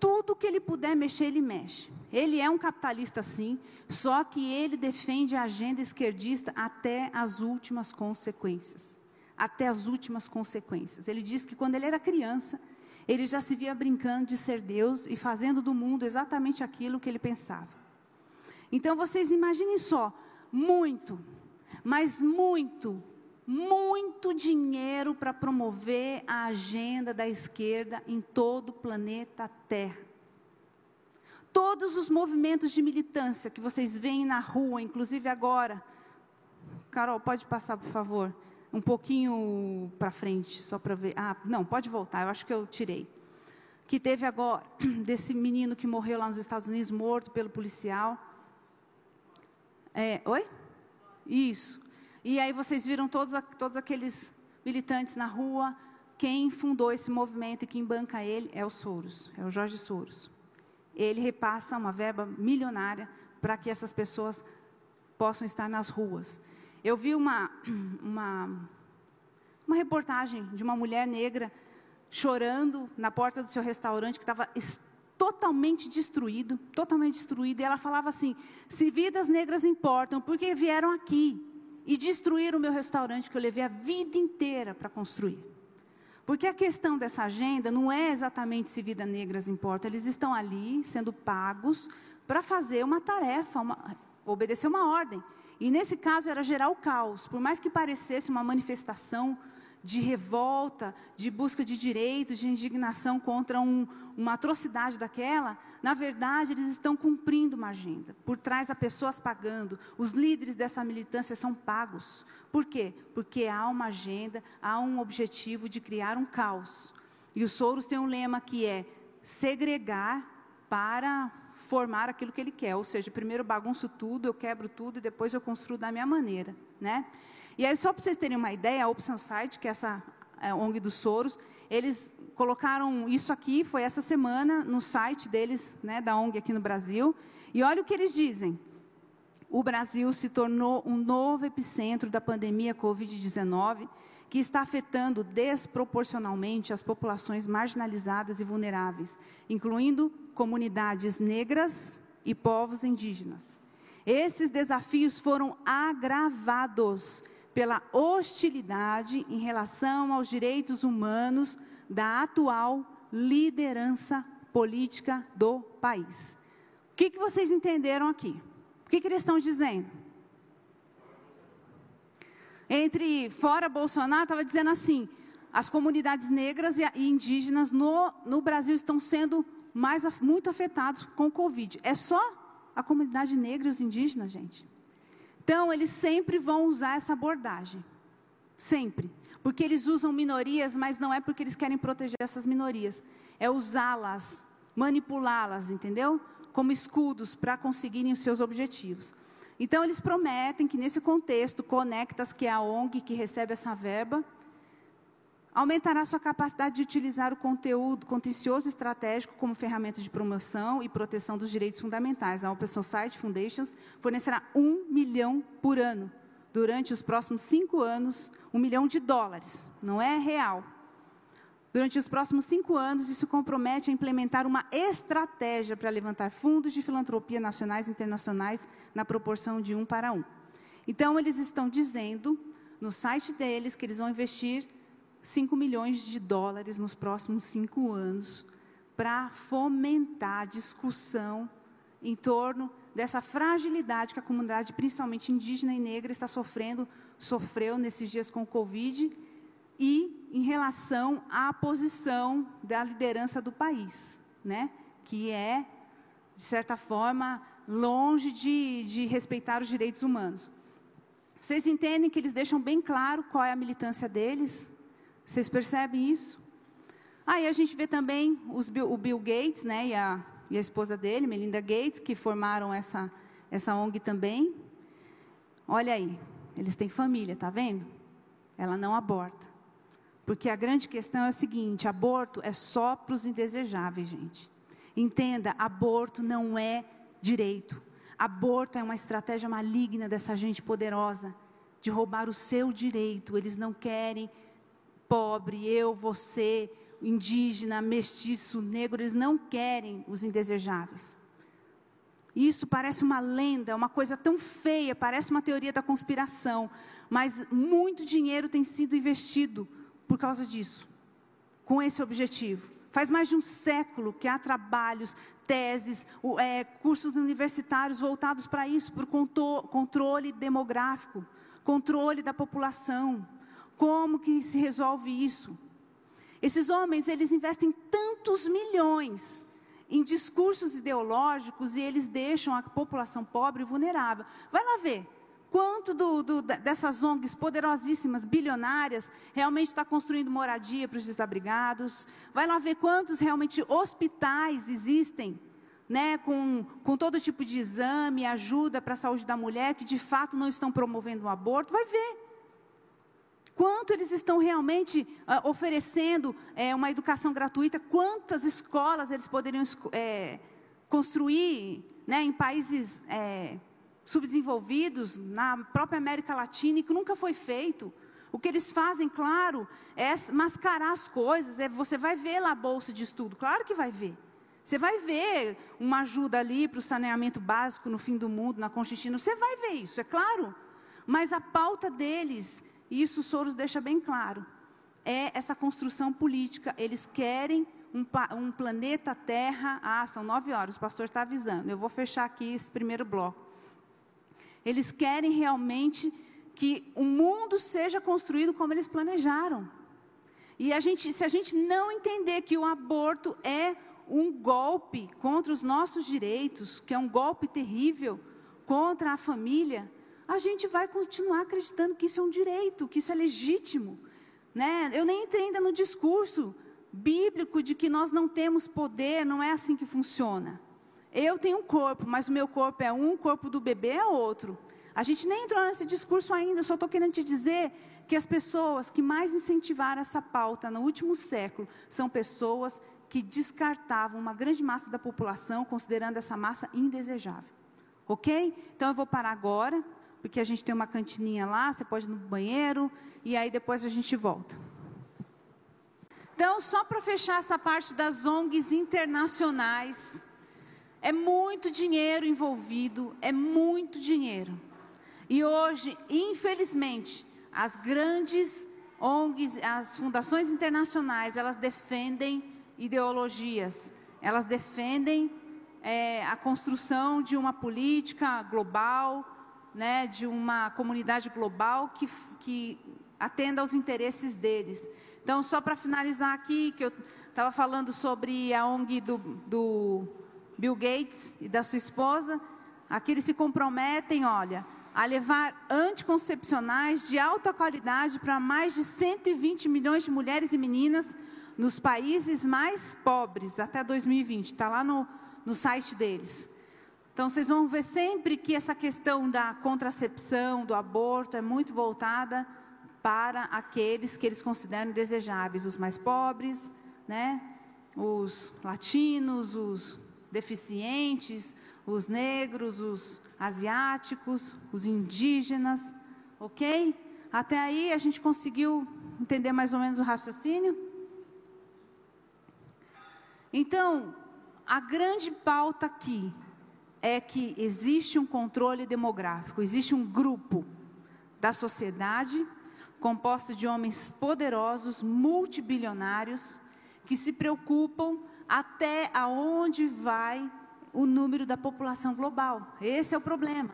Tudo que ele puder mexer, ele mexe. Ele é um capitalista, sim, só que ele defende a agenda esquerdista até as últimas consequências. Até as últimas consequências. Ele diz que quando ele era criança, Ele já se via brincando de ser Deus e fazendo do mundo exatamente aquilo que ele pensava. Então vocês imaginem só, muito, mas muito, muito dinheiro para promover a agenda da esquerda em todo o planeta Terra. Todos os movimentos de militância que vocês veem na rua, inclusive agora. Carol, pode passar, por favor? Um pouquinho para frente, só para ver. Ah, não, pode voltar, eu acho que eu tirei. Que teve agora, desse menino que morreu lá nos Estados Unidos, morto pelo policial. É, oi? Isso. E aí vocês viram todos, todos aqueles militantes na rua. Quem fundou esse movimento e quem banca ele é o Soros, é o Jorge Soros. Ele repassa uma verba milionária para que essas pessoas possam estar nas ruas. Eu vi uma, uma, uma reportagem de uma mulher negra chorando na porta do seu restaurante que estava totalmente destruído, totalmente destruído. E ela falava assim: se vidas negras importam, por que vieram aqui? e destruir o meu restaurante que eu levei a vida inteira para construir. Porque a questão dessa agenda não é exatamente se vidas negras importam, eles estão ali sendo pagos para fazer uma tarefa, uma, obedecer uma ordem. E nesse caso era gerar o caos, por mais que parecesse uma manifestação de revolta, de busca de direitos, de indignação contra um, uma atrocidade daquela, na verdade eles estão cumprindo uma agenda. Por trás há pessoas pagando. Os líderes dessa militância são pagos. Por quê? Porque há uma agenda, há um objetivo de criar um caos. E o Soros tem um lema que é segregar para formar aquilo que ele quer. Ou seja, primeiro bagunço tudo, eu quebro tudo e depois eu construo da minha maneira. Né? E aí, só para vocês terem uma ideia, a Option Site, que é essa é, ONG dos Soros, eles colocaram isso aqui, foi essa semana, no site deles, né, da ONG aqui no Brasil. E olha o que eles dizem. O Brasil se tornou um novo epicentro da pandemia Covid-19, que está afetando desproporcionalmente as populações marginalizadas e vulneráveis, incluindo comunidades negras e povos indígenas. Esses desafios foram agravados pela hostilidade em relação aos direitos humanos da atual liderança política do país. O que, que vocês entenderam aqui? O que, que eles estão dizendo? Entre fora Bolsonaro, estava dizendo assim: as comunidades negras e indígenas no, no Brasil estão sendo mais, muito afetados com o Covid. É só a comunidade negra e os indígenas, gente. Então, eles sempre vão usar essa abordagem. Sempre. Porque eles usam minorias, mas não é porque eles querem proteger essas minorias. É usá-las, manipulá-las, entendeu? Como escudos para conseguirem os seus objetivos. Então, eles prometem que nesse contexto, Conectas, que é a ONG que recebe essa verba, Aumentará sua capacidade de utilizar o conteúdo contencioso estratégico como ferramenta de promoção e proteção dos direitos fundamentais. A Open Society Foundations fornecerá um milhão por ano durante os próximos cinco anos, um milhão de dólares, não é real. Durante os próximos cinco anos, isso compromete a implementar uma estratégia para levantar fundos de filantropia nacionais e internacionais na proporção de um para um. Então, eles estão dizendo no site deles que eles vão investir 5 milhões de dólares nos próximos cinco anos para fomentar a discussão em torno dessa fragilidade que a comunidade, principalmente indígena e negra, está sofrendo, sofreu nesses dias com o Covid, e em relação à posição da liderança do país, né? que é, de certa forma, longe de, de respeitar os direitos humanos. Vocês entendem que eles deixam bem claro qual é a militância deles? Vocês percebem isso? Aí a gente vê também os, o Bill Gates né, e, a, e a esposa dele, Melinda Gates, que formaram essa, essa ONG também. Olha aí, eles têm família, tá vendo? Ela não aborta. Porque a grande questão é o seguinte: aborto é só para os indesejáveis, gente. Entenda, aborto não é direito. Aborto é uma estratégia maligna dessa gente poderosa de roubar o seu direito. Eles não querem pobre, eu, você, indígena, mestiço, negro, eles não querem os indesejáveis. Isso parece uma lenda, uma coisa tão feia, parece uma teoria da conspiração, mas muito dinheiro tem sido investido por causa disso, com esse objetivo Faz mais de um século que há trabalhos, teses, é, cursos universitários voltados para isso, para o controle demográfico, controle da população. Como que se resolve isso? Esses homens, eles investem tantos milhões em discursos ideológicos e eles deixam a população pobre e vulnerável. Vai lá ver. Quanto do, do, dessas ONGs poderosíssimas, bilionárias, realmente está construindo moradia para os desabrigados? Vai lá ver quantos realmente hospitais existem, né, com, com todo tipo de exame, ajuda para a saúde da mulher, que de fato não estão promovendo o aborto? Vai ver. Quanto eles estão realmente uh, oferecendo é, uma educação gratuita? Quantas escolas eles poderiam é, construir né, em países é, subdesenvolvidos, na própria América Latina, e que nunca foi feito? O que eles fazem, claro, é mascarar as coisas. É, você vai ver lá a bolsa de estudo, claro que vai ver. Você vai ver uma ajuda ali para o saneamento básico no fim do mundo, na Constituição. Você vai ver isso, é claro. Mas a pauta deles e isso Soros deixa bem claro. É essa construção política. Eles querem um, um planeta Terra. Ah, são nove horas, o pastor está avisando. Eu vou fechar aqui esse primeiro bloco. Eles querem realmente que o mundo seja construído como eles planejaram. E a gente, se a gente não entender que o aborto é um golpe contra os nossos direitos, que é um golpe terrível contra a família, a gente vai continuar acreditando que isso é um direito, que isso é legítimo. Né? Eu nem entrei ainda no discurso bíblico de que nós não temos poder, não é assim que funciona. Eu tenho um corpo, mas o meu corpo é um, o corpo do bebê é outro. A gente nem entrou nesse discurso ainda, só estou querendo te dizer que as pessoas que mais incentivaram essa pauta no último século são pessoas que descartavam uma grande massa da população, considerando essa massa indesejável. Ok? Então eu vou parar agora porque a gente tem uma cantininha lá, você pode ir no banheiro e aí depois a gente volta. Então, só para fechar essa parte das ONGs internacionais, é muito dinheiro envolvido, é muito dinheiro. E hoje, infelizmente, as grandes ONGs, as fundações internacionais, elas defendem ideologias, elas defendem é, a construção de uma política global, né, de uma comunidade global que, que atenda aos interesses deles. Então, só para finalizar aqui, que eu estava falando sobre a ONG do, do Bill Gates e da sua esposa, aqui eles se comprometem, olha, a levar anticoncepcionais de alta qualidade para mais de 120 milhões de mulheres e meninas nos países mais pobres até 2020. Está lá no, no site deles. Então vocês vão ver sempre que essa questão da contracepção, do aborto, é muito voltada para aqueles que eles consideram desejáveis, os mais pobres, né? os latinos, os deficientes, os negros, os asiáticos, os indígenas, ok? Até aí a gente conseguiu entender mais ou menos o raciocínio? Então, a grande pauta aqui é que existe um controle demográfico, existe um grupo da sociedade composto de homens poderosos, multibilionários, que se preocupam até aonde vai o número da população global. Esse é o problema.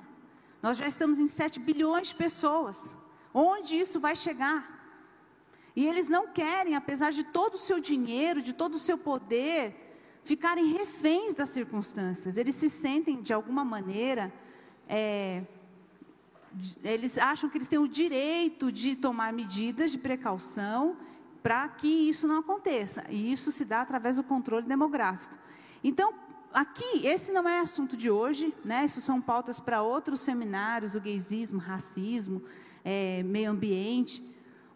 Nós já estamos em 7 bilhões de pessoas. Onde isso vai chegar? E eles não querem, apesar de todo o seu dinheiro, de todo o seu poder, ficarem reféns das circunstâncias. Eles se sentem, de alguma maneira, é, eles acham que eles têm o direito de tomar medidas de precaução para que isso não aconteça. E isso se dá através do controle demográfico. Então, aqui, esse não é assunto de hoje, né? Isso são pautas para outros seminários, o gaysismo, racismo, é, meio ambiente.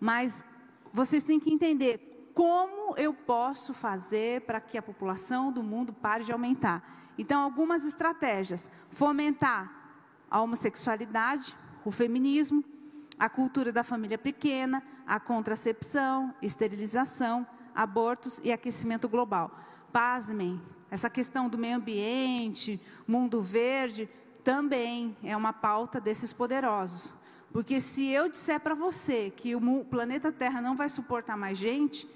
Mas vocês têm que entender como eu posso fazer para que a população do mundo pare de aumentar? Então, algumas estratégias: fomentar a homossexualidade, o feminismo, a cultura da família pequena, a contracepção, esterilização, abortos e aquecimento global. Pasmem, essa questão do meio ambiente, mundo verde, também é uma pauta desses poderosos. Porque se eu disser para você que o planeta Terra não vai suportar mais gente,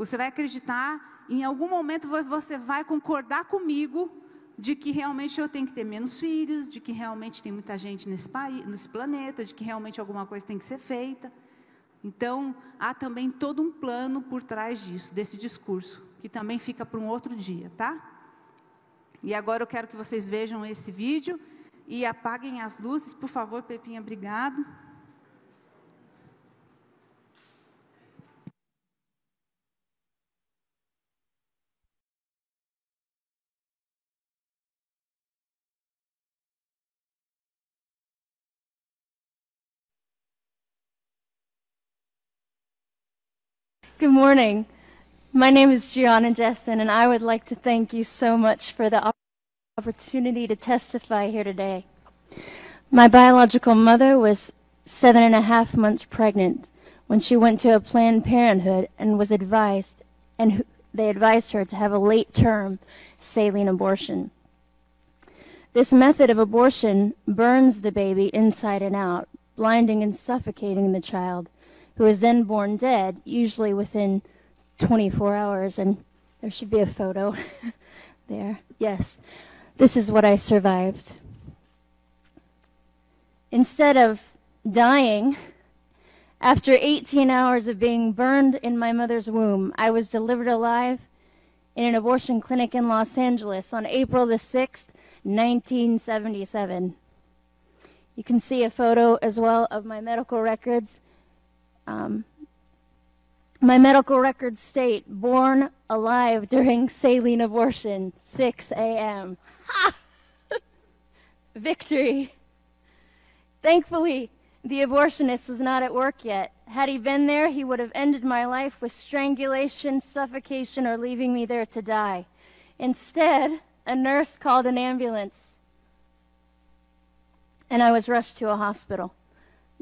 Você vai acreditar, em algum momento você vai concordar comigo de que realmente eu tenho que ter menos filhos, de que realmente tem muita gente nesse país, nesse planeta, de que realmente alguma coisa tem que ser feita. Então, há também todo um plano por trás disso, desse discurso, que também fica para um outro dia, tá? E agora eu quero que vocês vejam esse vídeo e apaguem as luzes, por favor, Pepinha, obrigado. Good morning. My name is Gianna Jessen, and I would like to thank you so much for the opportunity to testify here today. My biological mother was seven and a half months pregnant when she went to a Planned Parenthood and was advised, and they advised her to have a late term saline abortion. This method of abortion burns the baby inside and out, blinding and suffocating the child who is then born dead, usually within 24 hours. And there should be a photo there. Yes, this is what I survived. Instead of dying, after 18 hours of being burned in my mother's womb, I was delivered alive in an abortion clinic in Los Angeles on April the 6th, 1977. You can see a photo as well of my medical records um, my medical records state born alive during saline abortion, 6 a.m. Victory. Thankfully, the abortionist was not at work yet. Had he been there, he would have ended my life with strangulation, suffocation, or leaving me there to die. Instead, a nurse called an ambulance, and I was rushed to a hospital.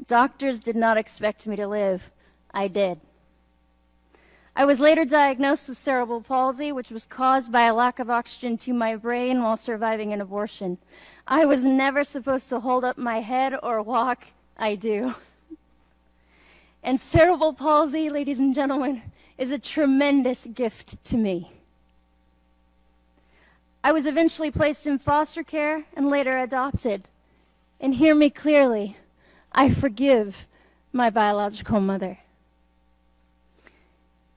Doctors did not expect me to live. I did. I was later diagnosed with cerebral palsy, which was caused by a lack of oxygen to my brain while surviving an abortion. I was never supposed to hold up my head or walk. I do. And cerebral palsy, ladies and gentlemen, is a tremendous gift to me. I was eventually placed in foster care and later adopted. And hear me clearly. I forgive my biological mother.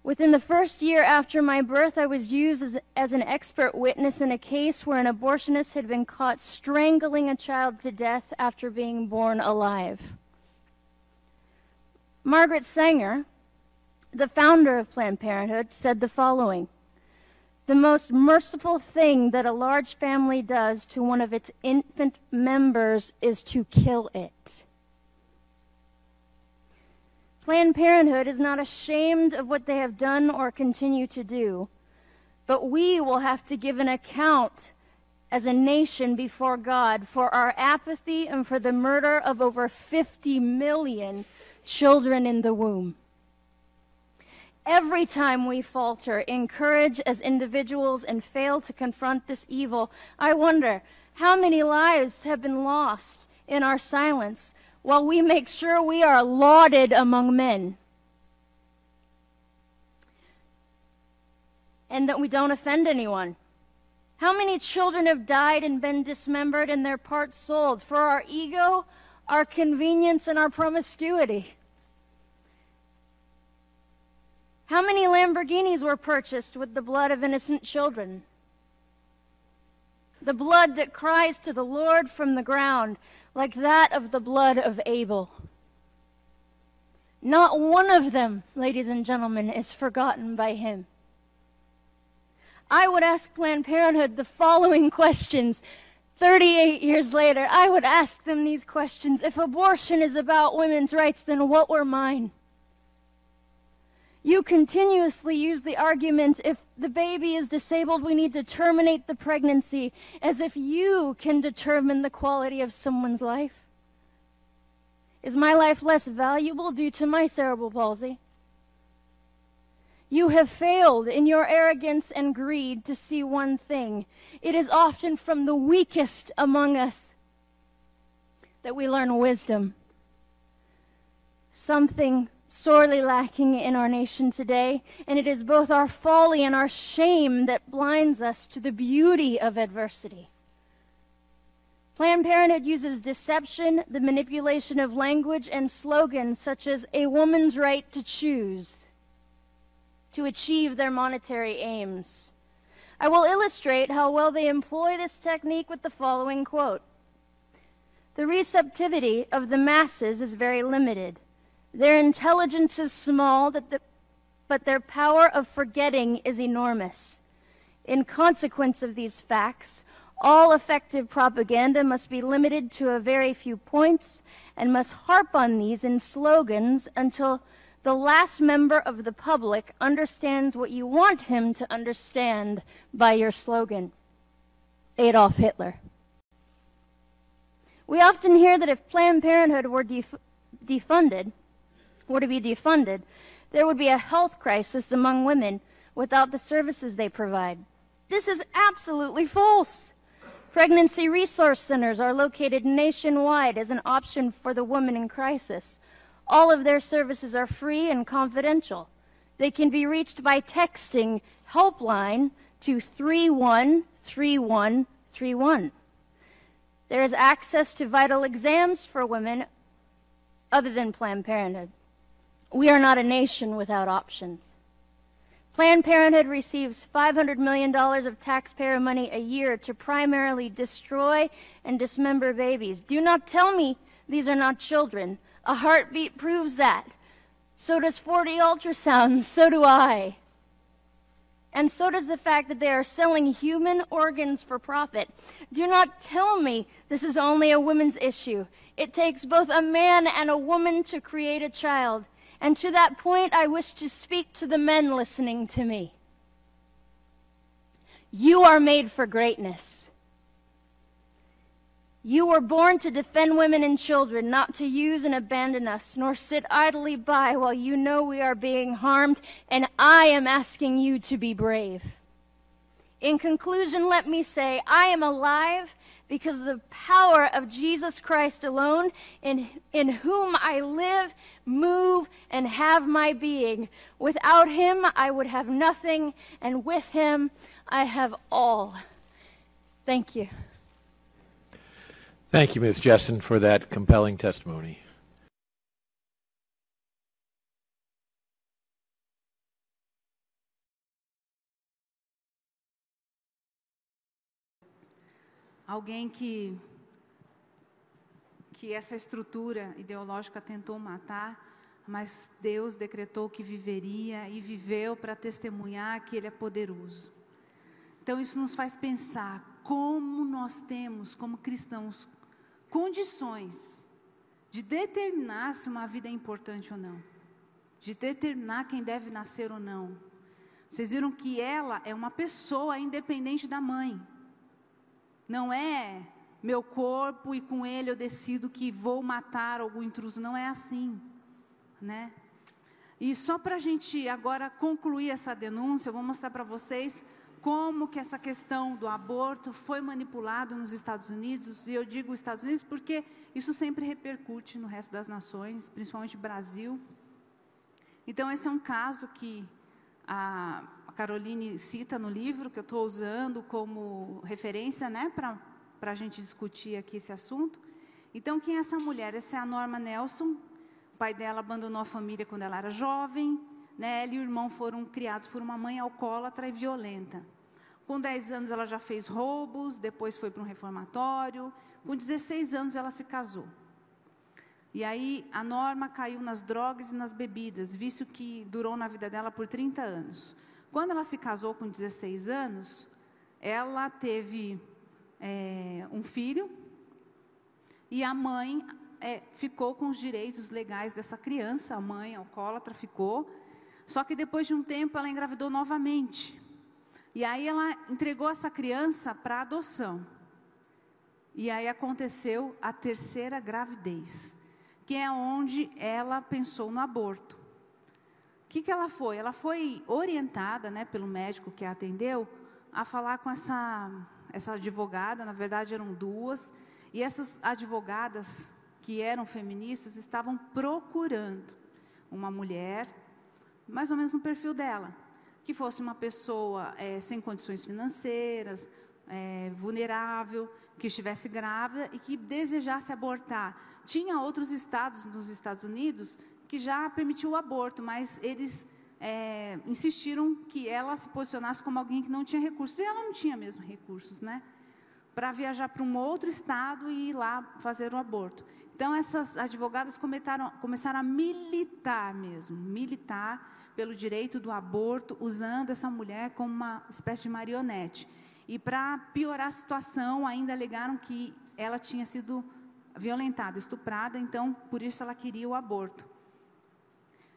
Within the first year after my birth, I was used as, as, an expert witness in a case where an abortionist had been caught strangling a child to death after being born alive. Margaret Sanger, the founder of Planned Parenthood, said the following The most merciful thing that a large family does to one of its infant members is to kill it. Planned Parenthood is not ashamed of what they have done or continue to do, but we will have to give an account as a nation before God for our apathy and for the murder of over 50 million children in the womb. Every time we falter in courage as individuals and fail to confront this evil, I wonder how many lives have been lost in our silence while we make sure we are lauded among men. And that we don't offend anyone. How many children have died and been dismembered and their parts sold for our ego, our convenience, and our promiscuity? How many Lamborghinis were purchased with the blood of innocent children? The blood that cries to the Lord from the ground like that of the blood of Abel. Not one of them, ladies and gentlemen, is forgotten by him. I would ask Planned Parenthood the following questions 38 years later. I would ask them these questions. If abortion is about women's rights, then what were mine? You continuously use the argument if the baby is disabled, we need to terminate the pregnancy, as if you can determine the quality of someone's life. Is my life less valuable due to my cerebral palsy? You have failed in your arrogance and greed to see one thing. It is often from the weakest among us that we learn wisdom. Something sorely lacking in our nation today, and it is both our folly and our shame that blinds us to the beauty of adversity. Planned Parenthood uses deception, the manipulation of language, and slogans such as a woman's right to choose to achieve their monetary aims. I will illustrate how well they employ this technique with the following quote The receptivity of the masses is very limited. Their intelligence is small, but their power of forgetting is enormous. In consequence of these facts, all effective propaganda must be limited to a very few points and must harp on these in slogans until the last member of the public understands what you want him to understand by your slogan. Adolf Hitler. We often hear that if Planned Parenthood were def- defunded, were to be defunded, there would be a health crisis among women without the services they provide. This is absolutely false. Pregnancy resource centers are located nationwide as an option for the woman in crisis. All of their services are free and confidential. They can be reached by texting helpline to 313131. There is access to vital exams for women other than Planned Parenthood. We are not a nation without options. Planned Parenthood receives $500 million of taxpayer money a year to primarily destroy and dismember babies. Do not tell me these are not children. A heartbeat proves that. So does 40 ultrasounds. So do I. And so does the fact that they are selling human organs for profit. Do not tell me this is only a women's issue. It takes both a man and a woman to create a child. And to that point, I wish to speak to the men listening to me. You are made for greatness. You were born to defend women and children, not to use and abandon us, nor sit idly by while you know we are being harmed, and I am asking you to be brave. In conclusion, let me say, I am alive because the power of Jesus Christ alone, in, in whom I live, move, and have my being. Without him, I would have nothing, and with him, I have all. Thank you. Thank you, Ms. Jessen, for that compelling testimony. Alguém que que essa estrutura ideológica tentou matar, mas Deus decretou que viveria e viveu para testemunhar que ele é poderoso. Então isso nos faz pensar como nós temos como cristãos condições de determinar se uma vida é importante ou não, de determinar quem deve nascer ou não. Vocês viram que ela é uma pessoa independente da mãe. Não é meu corpo e com ele eu decido que vou matar algum intruso. Não é assim, né? E só para a gente agora concluir essa denúncia, eu vou mostrar para vocês como que essa questão do aborto foi manipulado nos Estados Unidos, e eu digo Estados Unidos porque isso sempre repercute no resto das nações, principalmente Brasil. Então, esse é um caso que a Caroline cita no livro, que eu estou usando como referência né, para a gente discutir aqui esse assunto. Então, quem é essa mulher? Essa é a Norma Nelson. O pai dela abandonou a família quando ela era jovem. Né? Ela e o irmão foram criados por uma mãe alcoólatra e violenta. Com 10 anos ela já fez roubos, depois foi para um reformatório. Com 16 anos ela se casou. E aí a Norma caiu nas drogas e nas bebidas, vício que durou na vida dela por 30 anos. Quando ela se casou com 16 anos, ela teve é, um filho e a mãe é, ficou com os direitos legais dessa criança. A mãe alcoólatra ficou só que depois de um tempo ela engravidou novamente. E aí ela entregou essa criança para adoção. E aí aconteceu a terceira gravidez, que é onde ela pensou no aborto. Que, que ela foi? Ela foi orientada né, pelo médico que a atendeu a falar com essa, essa advogada, na verdade eram duas, e essas advogadas que eram feministas estavam procurando uma mulher, mais ou menos no perfil dela, que fosse uma pessoa é, sem condições financeiras, é, vulnerável, que estivesse grávida e que desejasse abortar. Tinha outros estados nos Estados Unidos que já permitiu o aborto, mas eles é, insistiram que ela se posicionasse como alguém que não tinha recursos. E ela não tinha mesmo recursos, né? Para viajar para um outro estado e ir lá fazer o aborto. Então, essas advogadas começaram a militar mesmo, militar pelo direito do aborto, usando essa mulher como uma espécie de marionete. E para piorar a situação, ainda alegaram que ela tinha sido violentada, estuprada, então por isso ela queria o aborto.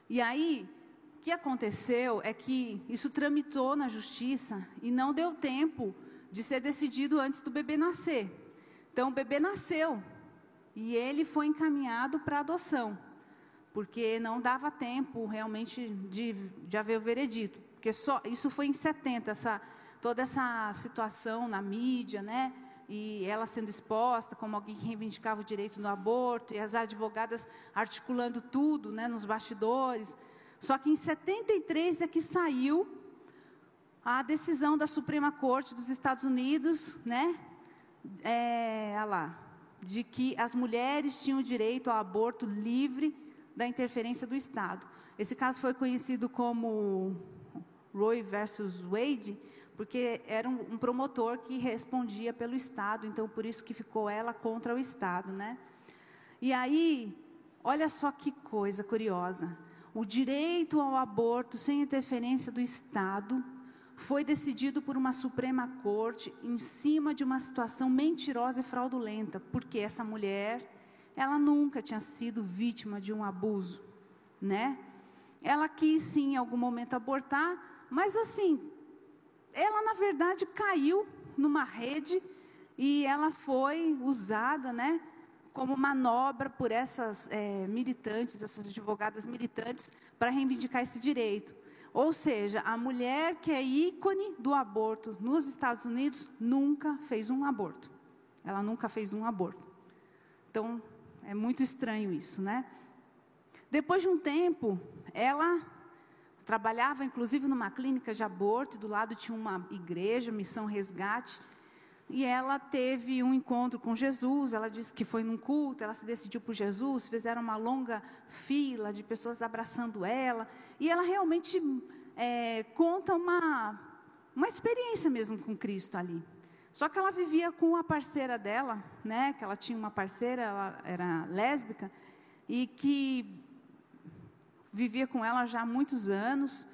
E aí, o que aconteceu é que isso tramitou na justiça e não deu tempo de ser decidido antes do bebê nascer. Então o bebê nasceu e ele foi encaminhado para adoção, porque não dava tempo realmente de, de haver o veredito. Porque só isso foi em 70, essa toda essa situação na mídia, né? E ela sendo exposta como alguém que reivindicava o direito do aborto, e as advogadas articulando tudo né, nos bastidores. Só que em 73 é que saiu a decisão da Suprema Corte dos Estados Unidos, né? É, lá, de que as mulheres tinham direito ao aborto livre da interferência do Estado. Esse caso foi conhecido como Roe versus Wade, porque era um, promotor que respondia pelo Estado, então por isso que ficou ela contra o Estado, né? E aí, olha só que coisa curiosa. O direito ao aborto sem interferência do Estado foi decidido por uma Suprema Corte em cima de uma situação mentirosa e fraudulenta, porque essa mulher, ela nunca tinha sido vítima de um abuso, né? Ela quis sim em algum momento abortar, mas assim, ela na verdade caiu numa rede e ela foi usada, né, como manobra por essas é, militantes, essas advogadas militantes, para reivindicar esse direito. Ou seja, a mulher que é ícone do aborto nos Estados Unidos nunca fez um aborto. Ela nunca fez um aborto. Então, é muito estranho isso, né? Depois de um tempo, ela Trabalhava inclusive numa clínica de aborto, e do lado tinha uma igreja, Missão Resgate. E ela teve um encontro com Jesus, ela disse que foi num culto, ela se decidiu por Jesus, fizeram uma longa fila de pessoas abraçando ela. E ela realmente é, conta uma, uma experiência mesmo com Cristo ali. Só que ela vivia com a parceira dela, né, que ela tinha uma parceira, ela era lésbica, e que vivia com ela já há muitos anos.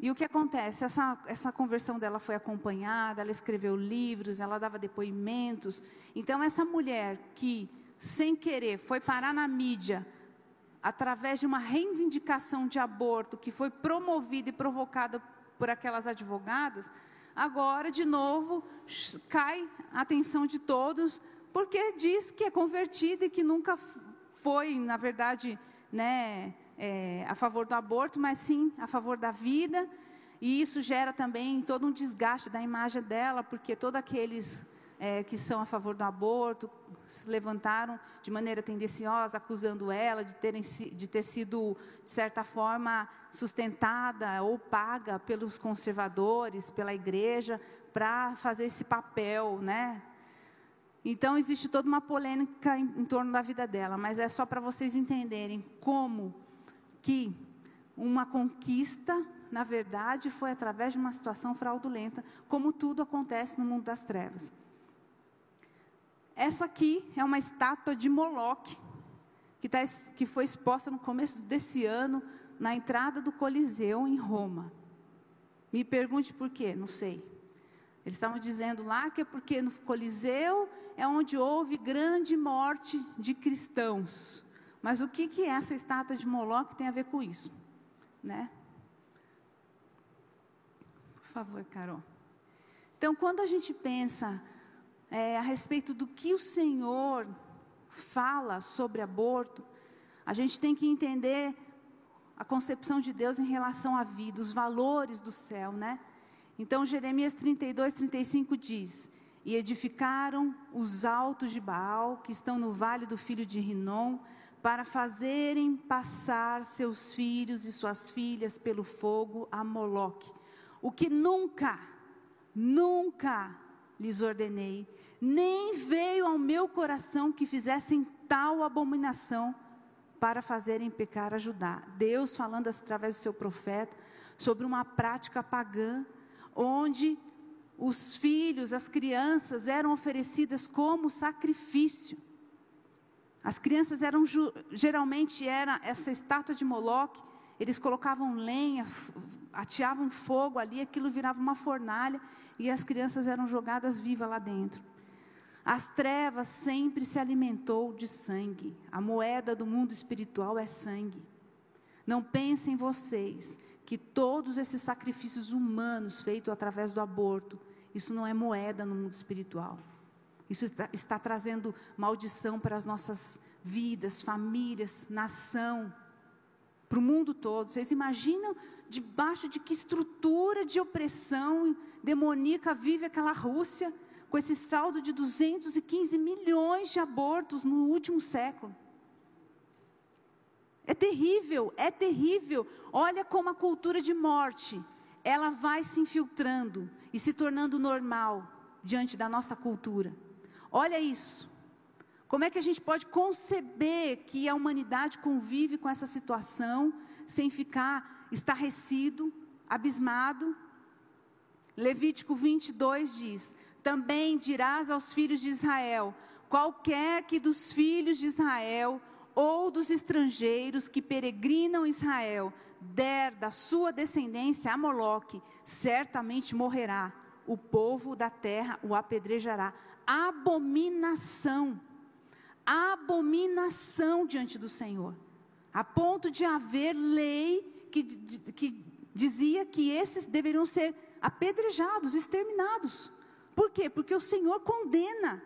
E o que acontece? Essa, essa conversão dela foi acompanhada, ela escreveu livros, ela dava depoimentos. Então, essa mulher que, sem querer, foi parar na mídia, através de uma reivindicação de aborto que foi promovida e provocada por aquelas advogadas, agora, de novo, cai a atenção de todos, porque diz que é convertida e que nunca foi, na verdade, né é, a favor do aborto, mas sim a favor da vida. E isso gera também todo um desgaste da imagem dela, porque todos aqueles é, que são a favor do aborto se levantaram de maneira tendenciosa, acusando ela de, terem, de ter sido, de certa forma, sustentada ou paga pelos conservadores, pela igreja, para fazer esse papel, né? Então existe toda uma polêmica em, em torno da vida dela, mas é só para vocês entenderem como que uma conquista, na verdade, foi através de uma situação fraudulenta, como tudo acontece no mundo das trevas. Essa aqui é uma estátua de Moloque, que, tá, que foi exposta no começo desse ano, na entrada do Coliseu, em Roma. Me pergunte por quê, não sei. Eles estavam dizendo lá que é porque no Coliseu é onde houve grande morte de cristãos. Mas o que, que essa estátua de Moloque tem a ver com isso? Né? Por favor, Carol. Então, quando a gente pensa é, a respeito do que o Senhor fala sobre aborto, a gente tem que entender a concepção de Deus em relação à vida, os valores do céu, né? Então, Jeremias 32, 35 diz: E edificaram os altos de Baal, que estão no vale do filho de Rinom, para fazerem passar seus filhos e suas filhas pelo fogo a Moloque, o que nunca, nunca lhes ordenei, nem veio ao meu coração que fizessem tal abominação para fazerem pecar a Judá. Deus falando através do seu profeta sobre uma prática pagã, onde os filhos, as crianças eram oferecidas como sacrifício. As crianças eram geralmente era essa estátua de Moloque, eles colocavam lenha, ateavam fogo ali, aquilo virava uma fornalha e as crianças eram jogadas vivas lá dentro. As trevas sempre se alimentou de sangue. A moeda do mundo espiritual é sangue. Não pensem vocês que todos esses sacrifícios humanos feitos através do aborto, isso não é moeda no mundo espiritual. Isso está, está trazendo maldição para as nossas vidas, famílias, nação, para o mundo todo. Vocês imaginam debaixo de que estrutura de opressão demoníaca vive aquela Rússia, com esse saldo de 215 milhões de abortos no último século? É terrível, é terrível. Olha como a cultura de morte, ela vai se infiltrando e se tornando normal diante da nossa cultura. Olha isso. Como é que a gente pode conceber que a humanidade convive com essa situação sem ficar estarrecido, abismado? Levítico 22 diz: Também dirás aos filhos de Israel: qualquer que dos filhos de Israel ou dos estrangeiros que peregrinam Israel der da sua descendência a Moloque, certamente morrerá. O povo da terra o apedrejará. Abominação. Abominação diante do Senhor. A ponto de haver lei que, que dizia que esses deveriam ser apedrejados, exterminados. Por quê? Porque o Senhor condena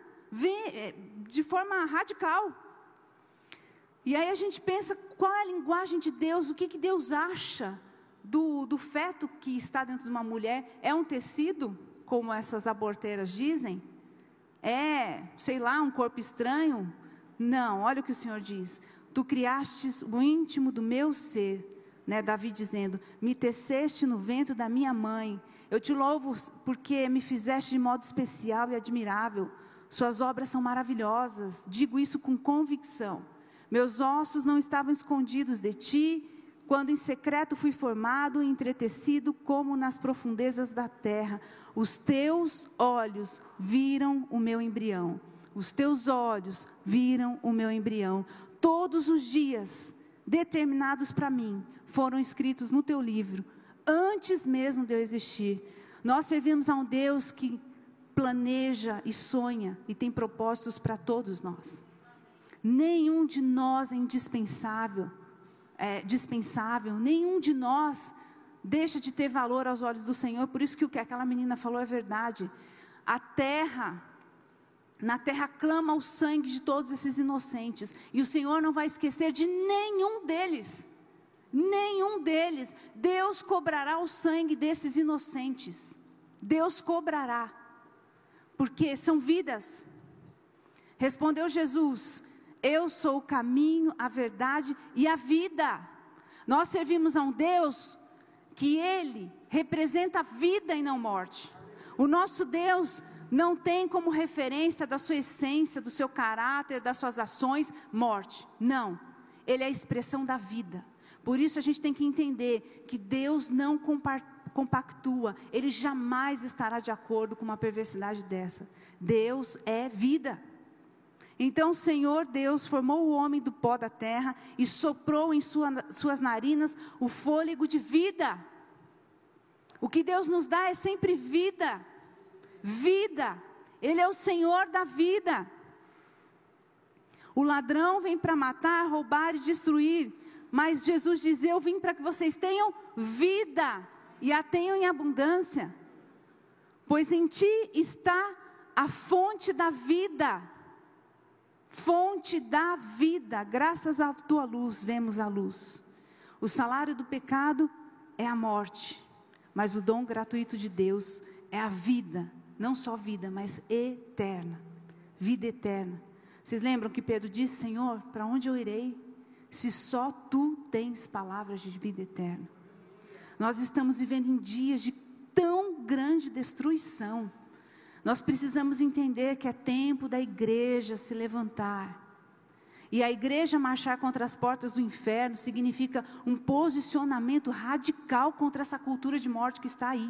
eh, de forma radical. E aí a gente pensa qual é a linguagem de Deus, o que, que Deus acha do, do feto que está dentro de uma mulher. É um tecido, como essas aborteiras dizem? É, sei lá, um corpo estranho? Não, olha o que o Senhor diz. Tu criastes o íntimo do meu ser. Né, Davi dizendo: Me teceste no vento da minha mãe. Eu te louvo porque me fizeste de modo especial e admirável. Suas obras são maravilhosas. Digo isso com convicção. Meus ossos não estavam escondidos de ti, quando em secreto fui formado e entretecido como nas profundezas da terra. Os teus olhos viram o meu embrião. Os teus olhos viram o meu embrião. Todos os dias determinados para mim foram escritos no teu livro, antes mesmo de eu existir. Nós servimos a um Deus que planeja e sonha e tem propósitos para todos nós. Nenhum de nós é indispensável, é dispensável, nenhum de nós deixa de ter valor aos olhos do Senhor. Por isso que o que aquela menina falou é verdade. A terra, na terra clama o sangue de todos esses inocentes, e o Senhor não vai esquecer de nenhum deles. Nenhum deles. Deus cobrará o sangue desses inocentes. Deus cobrará. Porque são vidas. Respondeu Jesus: eu sou o caminho, a verdade e a vida. Nós servimos a um Deus que Ele representa vida e não morte. O nosso Deus não tem como referência da sua essência, do seu caráter, das suas ações, morte. Não. Ele é a expressão da vida. Por isso a gente tem que entender que Deus não compactua, Ele jamais estará de acordo com uma perversidade dessa. Deus é vida. Então o Senhor Deus formou o homem do pó da terra e soprou em sua, suas narinas o fôlego de vida. O que Deus nos dá é sempre vida. Vida. Ele é o Senhor da vida. O ladrão vem para matar, roubar e destruir. Mas Jesus diz: Eu vim para que vocês tenham vida e a tenham em abundância. Pois em ti está a fonte da vida fonte da vida, graças à tua luz vemos a luz. O salário do pecado é a morte, mas o dom gratuito de Deus é a vida, não só vida, mas eterna. Vida eterna. Vocês lembram que Pedro disse: Senhor, para onde eu irei? se só tu tens palavras de vida eterna? Nós estamos vivendo em dias de tão grande destruição. Nós precisamos entender que é tempo da igreja se levantar. E a igreja marchar contra as portas do inferno significa um posicionamento radical contra essa cultura de morte que está aí.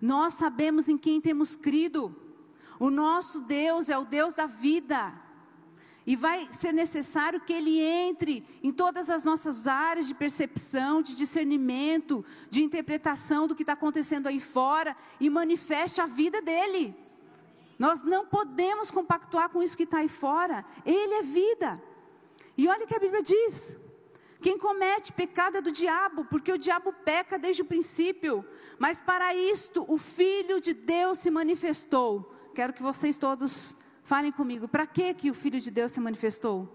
Nós sabemos em quem temos crido. O nosso Deus é o Deus da vida. E vai ser necessário que Ele entre em todas as nossas áreas de percepção, de discernimento, de interpretação do que está acontecendo aí fora e manifeste a vida dEle. Nós não podemos compactuar com isso que está aí fora. Ele é vida. E olha o que a Bíblia diz. Quem comete pecado é do diabo, porque o diabo peca desde o princípio. Mas para isto o Filho de Deus se manifestou. Quero que vocês todos Falem comigo, para que que o Filho de Deus se manifestou?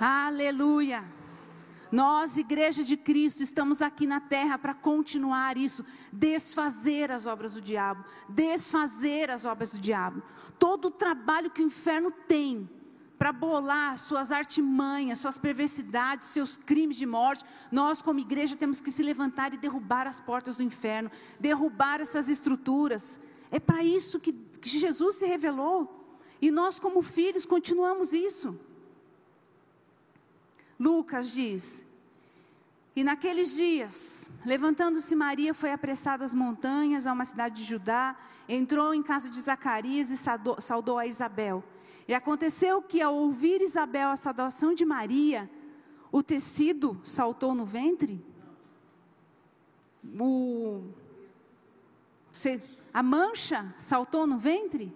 Aleluia! Nós, Igreja de Cristo, estamos aqui na terra para continuar isso, desfazer as obras do diabo, desfazer as obras do diabo. Todo o trabalho que o inferno tem para bolar suas artimanhas, suas perversidades, seus crimes de morte, nós, como igreja, temos que se levantar e derrubar as portas do inferno, derrubar essas estruturas é para isso que, Jesus se revelou. E nós, como filhos, continuamos isso. Lucas diz: E naqueles dias, levantando-se Maria, foi apressada às montanhas, a uma cidade de Judá, entrou em casa de Zacarias e saudou, a Isabel. E aconteceu que, ao ouvir Isabel a saudação de Maria, o tecido saltou no ventre? O. A mancha saltou no ventre?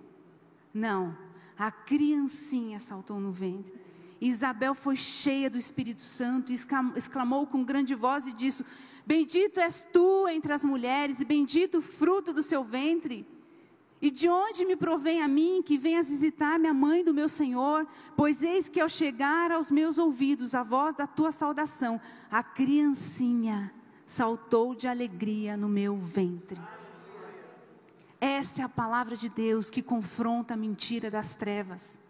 Não, a criancinha saltou no ventre. Isabel foi cheia do Espírito Santo e exclamou com grande voz e disse: Bendito és tu entre as mulheres, e bendito o fruto do seu ventre. E de onde me provém a mim que venhas visitar minha mãe do meu Senhor? Pois eis que ao chegar aos meus ouvidos a voz da tua saudação, a criancinha saltou de alegria no meu ventre. Essa é a palavra de Deus que confronta a mentira das trevas.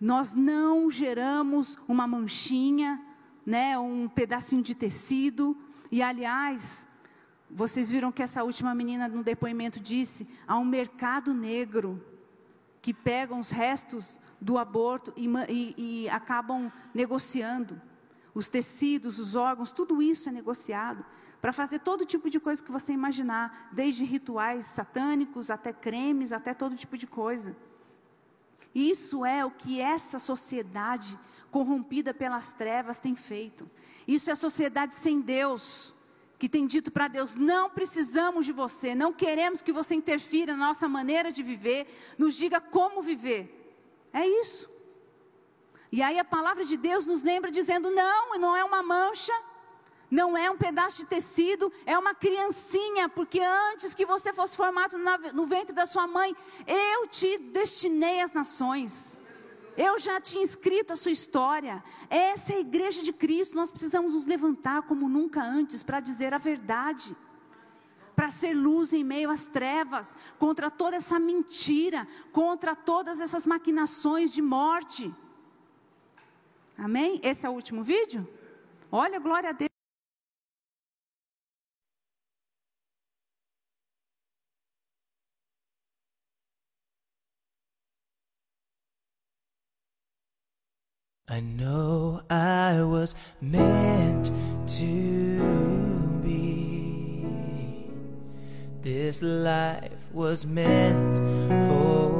Nós não geramos uma manchinha, né, um pedacinho de tecido. E aliás, vocês viram que essa última menina no depoimento disse: há um mercado negro que pegam os restos do aborto e, e, e acabam negociando. Os tecidos, os órgãos, tudo isso é negociado para fazer todo tipo de coisa que você imaginar, desde rituais satânicos até cremes, até todo tipo de coisa. Isso é o que essa sociedade corrompida pelas trevas tem feito. Isso é a sociedade sem Deus, que tem dito para Deus: não precisamos de você, não queremos que você interfira na nossa maneira de viver, nos diga como viver. É isso. E aí a palavra de Deus nos lembra dizendo: não, não é uma mancha, não é um pedaço de tecido, é uma criancinha, porque antes que você fosse formado no ventre da sua mãe, eu te destinei às nações. Eu já tinha escrito a sua história. Essa é a igreja de Cristo. Nós precisamos nos levantar como nunca antes para dizer a verdade. Para ser luz em meio às trevas, contra toda essa mentira, contra todas essas maquinações de morte. Amém? Esse é o último vídeo? Olha, glória a Deus. I know I was meant to be. This life was meant for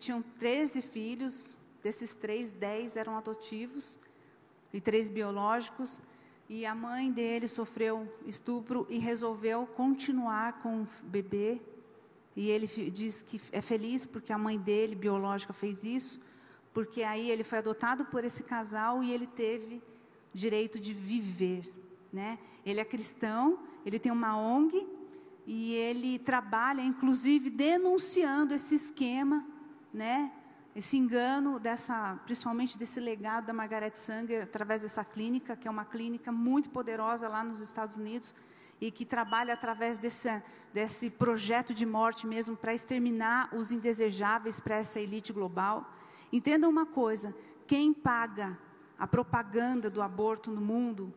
tinham 13 filhos, desses três, 10 eram adotivos e três biológicos. E a mãe dele sofreu estupro e resolveu continuar com o bebê. E ele diz que é feliz porque a mãe dele, biológica, fez isso, porque aí ele foi adotado por esse casal e ele teve direito de viver. Né? Ele é cristão, ele tem uma ONG e ele trabalha, inclusive, denunciando esse esquema, né? esse engano dessa, principalmente desse legado da Margaret Sanger através dessa clínica, que é uma clínica muito poderosa lá nos Estados Unidos e que trabalha através desse, desse projeto de morte mesmo para exterminar os indesejáveis para essa elite global. Entendam uma coisa: quem paga a propaganda do aborto no mundo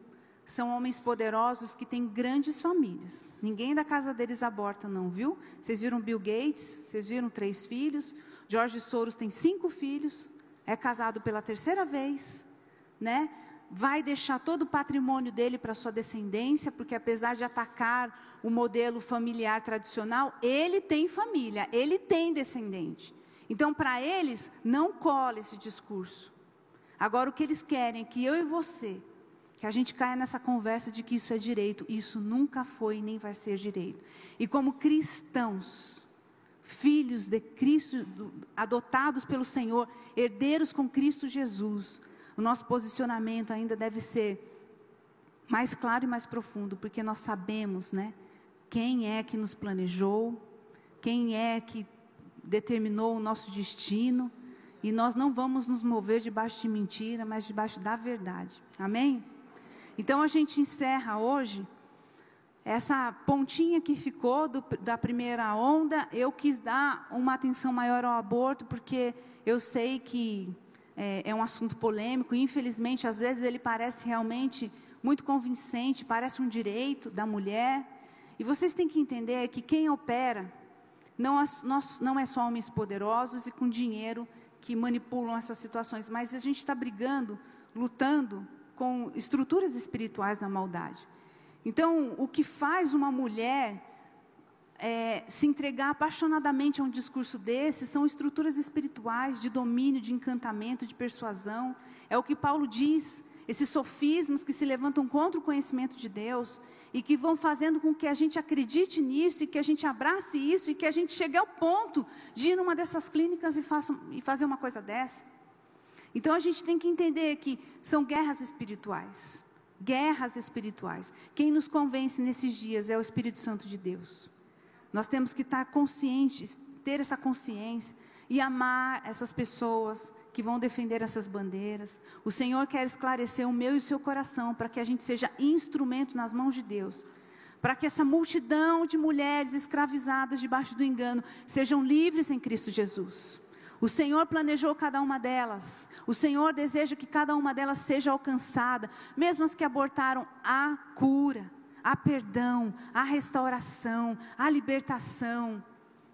são homens poderosos que têm grandes famílias. Ninguém da casa deles aborta, não, viu? Vocês viram Bill Gates? Vocês viram três filhos? George Soros tem cinco filhos, é casado pela terceira vez, né? Vai deixar todo o patrimônio dele para sua descendência, porque apesar de atacar o modelo familiar tradicional, ele tem família, ele tem descendente. Então, para eles, não cola esse discurso. Agora, o que eles querem é que eu e você, que a gente caia nessa conversa de que isso é direito. Isso nunca foi nem vai ser direito. E como cristãos, filhos de Cristo, adotados pelo Senhor, herdeiros com Cristo Jesus, o nosso posicionamento ainda deve ser mais claro e mais profundo, porque nós sabemos, né, quem é que nos planejou, quem é que determinou o nosso destino, e nós não vamos nos mover debaixo de mentira, mas debaixo da verdade. Amém? Então a gente encerra hoje essa pontinha que ficou do, da primeira onda, eu quis dar uma atenção maior ao aborto, porque eu sei que é, é um assunto polêmico, e infelizmente, às vezes, ele parece realmente muito convincente, parece um direito da mulher. E vocês têm que entender que quem opera não, nós, não é só homens poderosos e com dinheiro que manipulam essas situações, mas a gente está brigando, lutando com estruturas espirituais da maldade. Então, o que faz uma mulher é, se entregar apaixonadamente a um discurso desse são estruturas espirituais de domínio, de encantamento, de persuasão. É o que Paulo diz, esses sofismas que se levantam contra o conhecimento de Deus e que vão fazendo com que a gente acredite nisso e que a gente abrace isso e que a gente chegue ao ponto de ir numa dessas clínicas e, faça, e fazer uma coisa dessa. Então a gente tem que entender que são guerras espirituais guerras espirituais. Quem nos convence nesses dias é o Espírito Santo de Deus. Nós temos que estar conscientes, ter essa consciência e amar essas pessoas que vão defender essas bandeiras. O Senhor quer esclarecer o meu e o seu coração para que a gente seja instrumento nas mãos de Deus. Para que essa multidão de mulheres escravizadas debaixo do engano sejam livres em Cristo Jesus. O Senhor planejou cada uma delas. O Senhor deseja que cada uma delas seja alcançada, mesmo as que abortaram a cura, a perdão, a restauração, a libertação,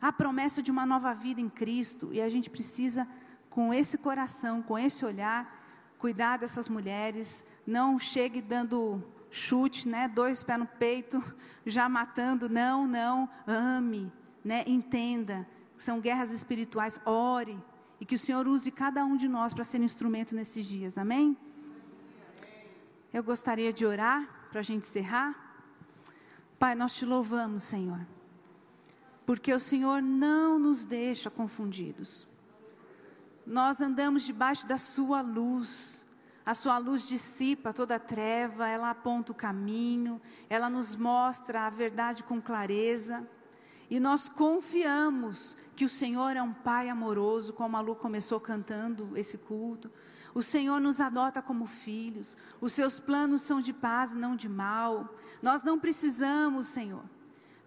a promessa de uma nova vida em Cristo. E a gente precisa, com esse coração, com esse olhar, cuidar dessas mulheres. Não chegue dando chute, né? Dois pés no peito, já matando. Não, não. Ame, né? Entenda são guerras espirituais, ore. E que o Senhor use cada um de nós para ser instrumento nesses dias, amém? Eu gostaria de orar para a gente encerrar. Pai, nós te louvamos, Senhor, porque o Senhor não nos deixa confundidos. Nós andamos debaixo da Sua luz. A sua luz dissipa toda a treva, ela aponta o caminho, ela nos mostra a verdade com clareza. E nós confiamos que o Senhor é um Pai amoroso, como a Lu começou cantando esse culto. O Senhor nos adota como filhos. Os seus planos são de paz, não de mal. Nós não precisamos, Senhor,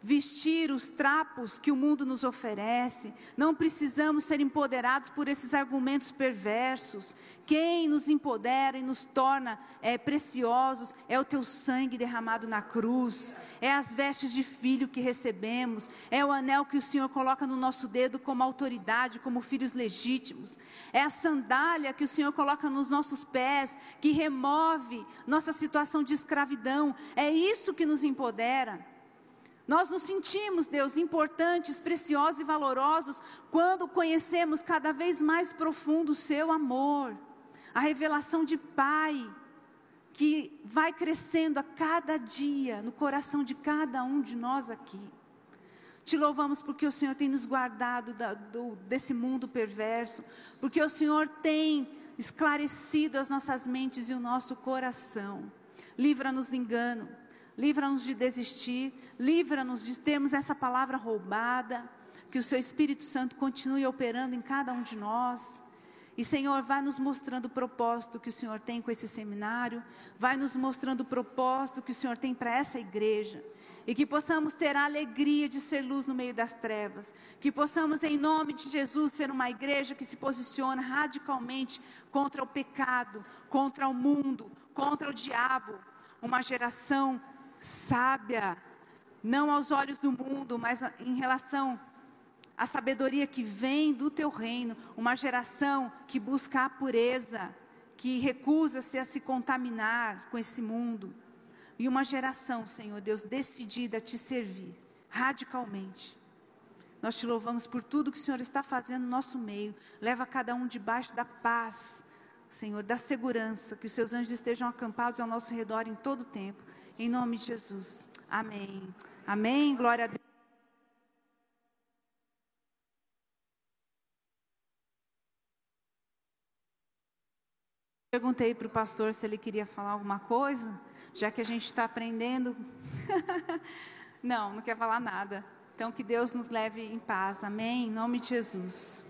vestir os trapos que o mundo nos oferece, não precisamos ser empoderados por esses argumentos perversos. Quem nos empodera e nos torna é, preciosos é o teu sangue derramado na cruz, é as vestes de filho que recebemos, é o anel que o Senhor coloca no nosso dedo como autoridade, como filhos legítimos, é a sandália que o Senhor coloca nos nossos pés, que remove nossa situação de escravidão, é isso que nos empodera. Nós nos sentimos, Deus, importantes, preciosos e valorosos quando conhecemos cada vez mais profundo o seu amor, a revelação de Pai que vai crescendo a cada dia no coração de cada um de nós aqui. Te louvamos porque o Senhor tem nos guardado da, do, desse mundo perverso, porque o Senhor tem esclarecido as nossas mentes e o nosso coração. Livra-nos do engano, livra-nos de desistir, livra-nos de termos essa palavra roubada, que o Seu Espírito Santo continue operando em cada um de nós. E Senhor, vai nos mostrando o propósito que o Senhor tem com esse seminário, vai nos mostrando o propósito que o Senhor tem para essa igreja. E que possamos ter a alegria de ser luz no meio das trevas. Que possamos, em nome de Jesus, ser uma igreja que se posiciona radicalmente contra o pecado, contra o mundo, contra o diabo. Uma geração sábia, não aos olhos do mundo, mas em relação à sabedoria que vem do teu reino, uma geração que busca a pureza, que recusa-se a se contaminar com esse mundo, e uma geração, Senhor Deus, decidida a te servir radicalmente. Nós te louvamos por tudo que o Senhor está fazendo no nosso meio. Leva cada um debaixo da paz, Senhor, da segurança, que os seus anjos estejam acampados ao nosso redor em todo o tempo. Em nome de Jesus. Amém. Amém. Glória a Deus. Perguntei para o pastor se ele queria falar alguma coisa, já que a gente está aprendendo. não, não quer falar nada. Então que Deus nos leve em paz. Amém. Em nome de Jesus.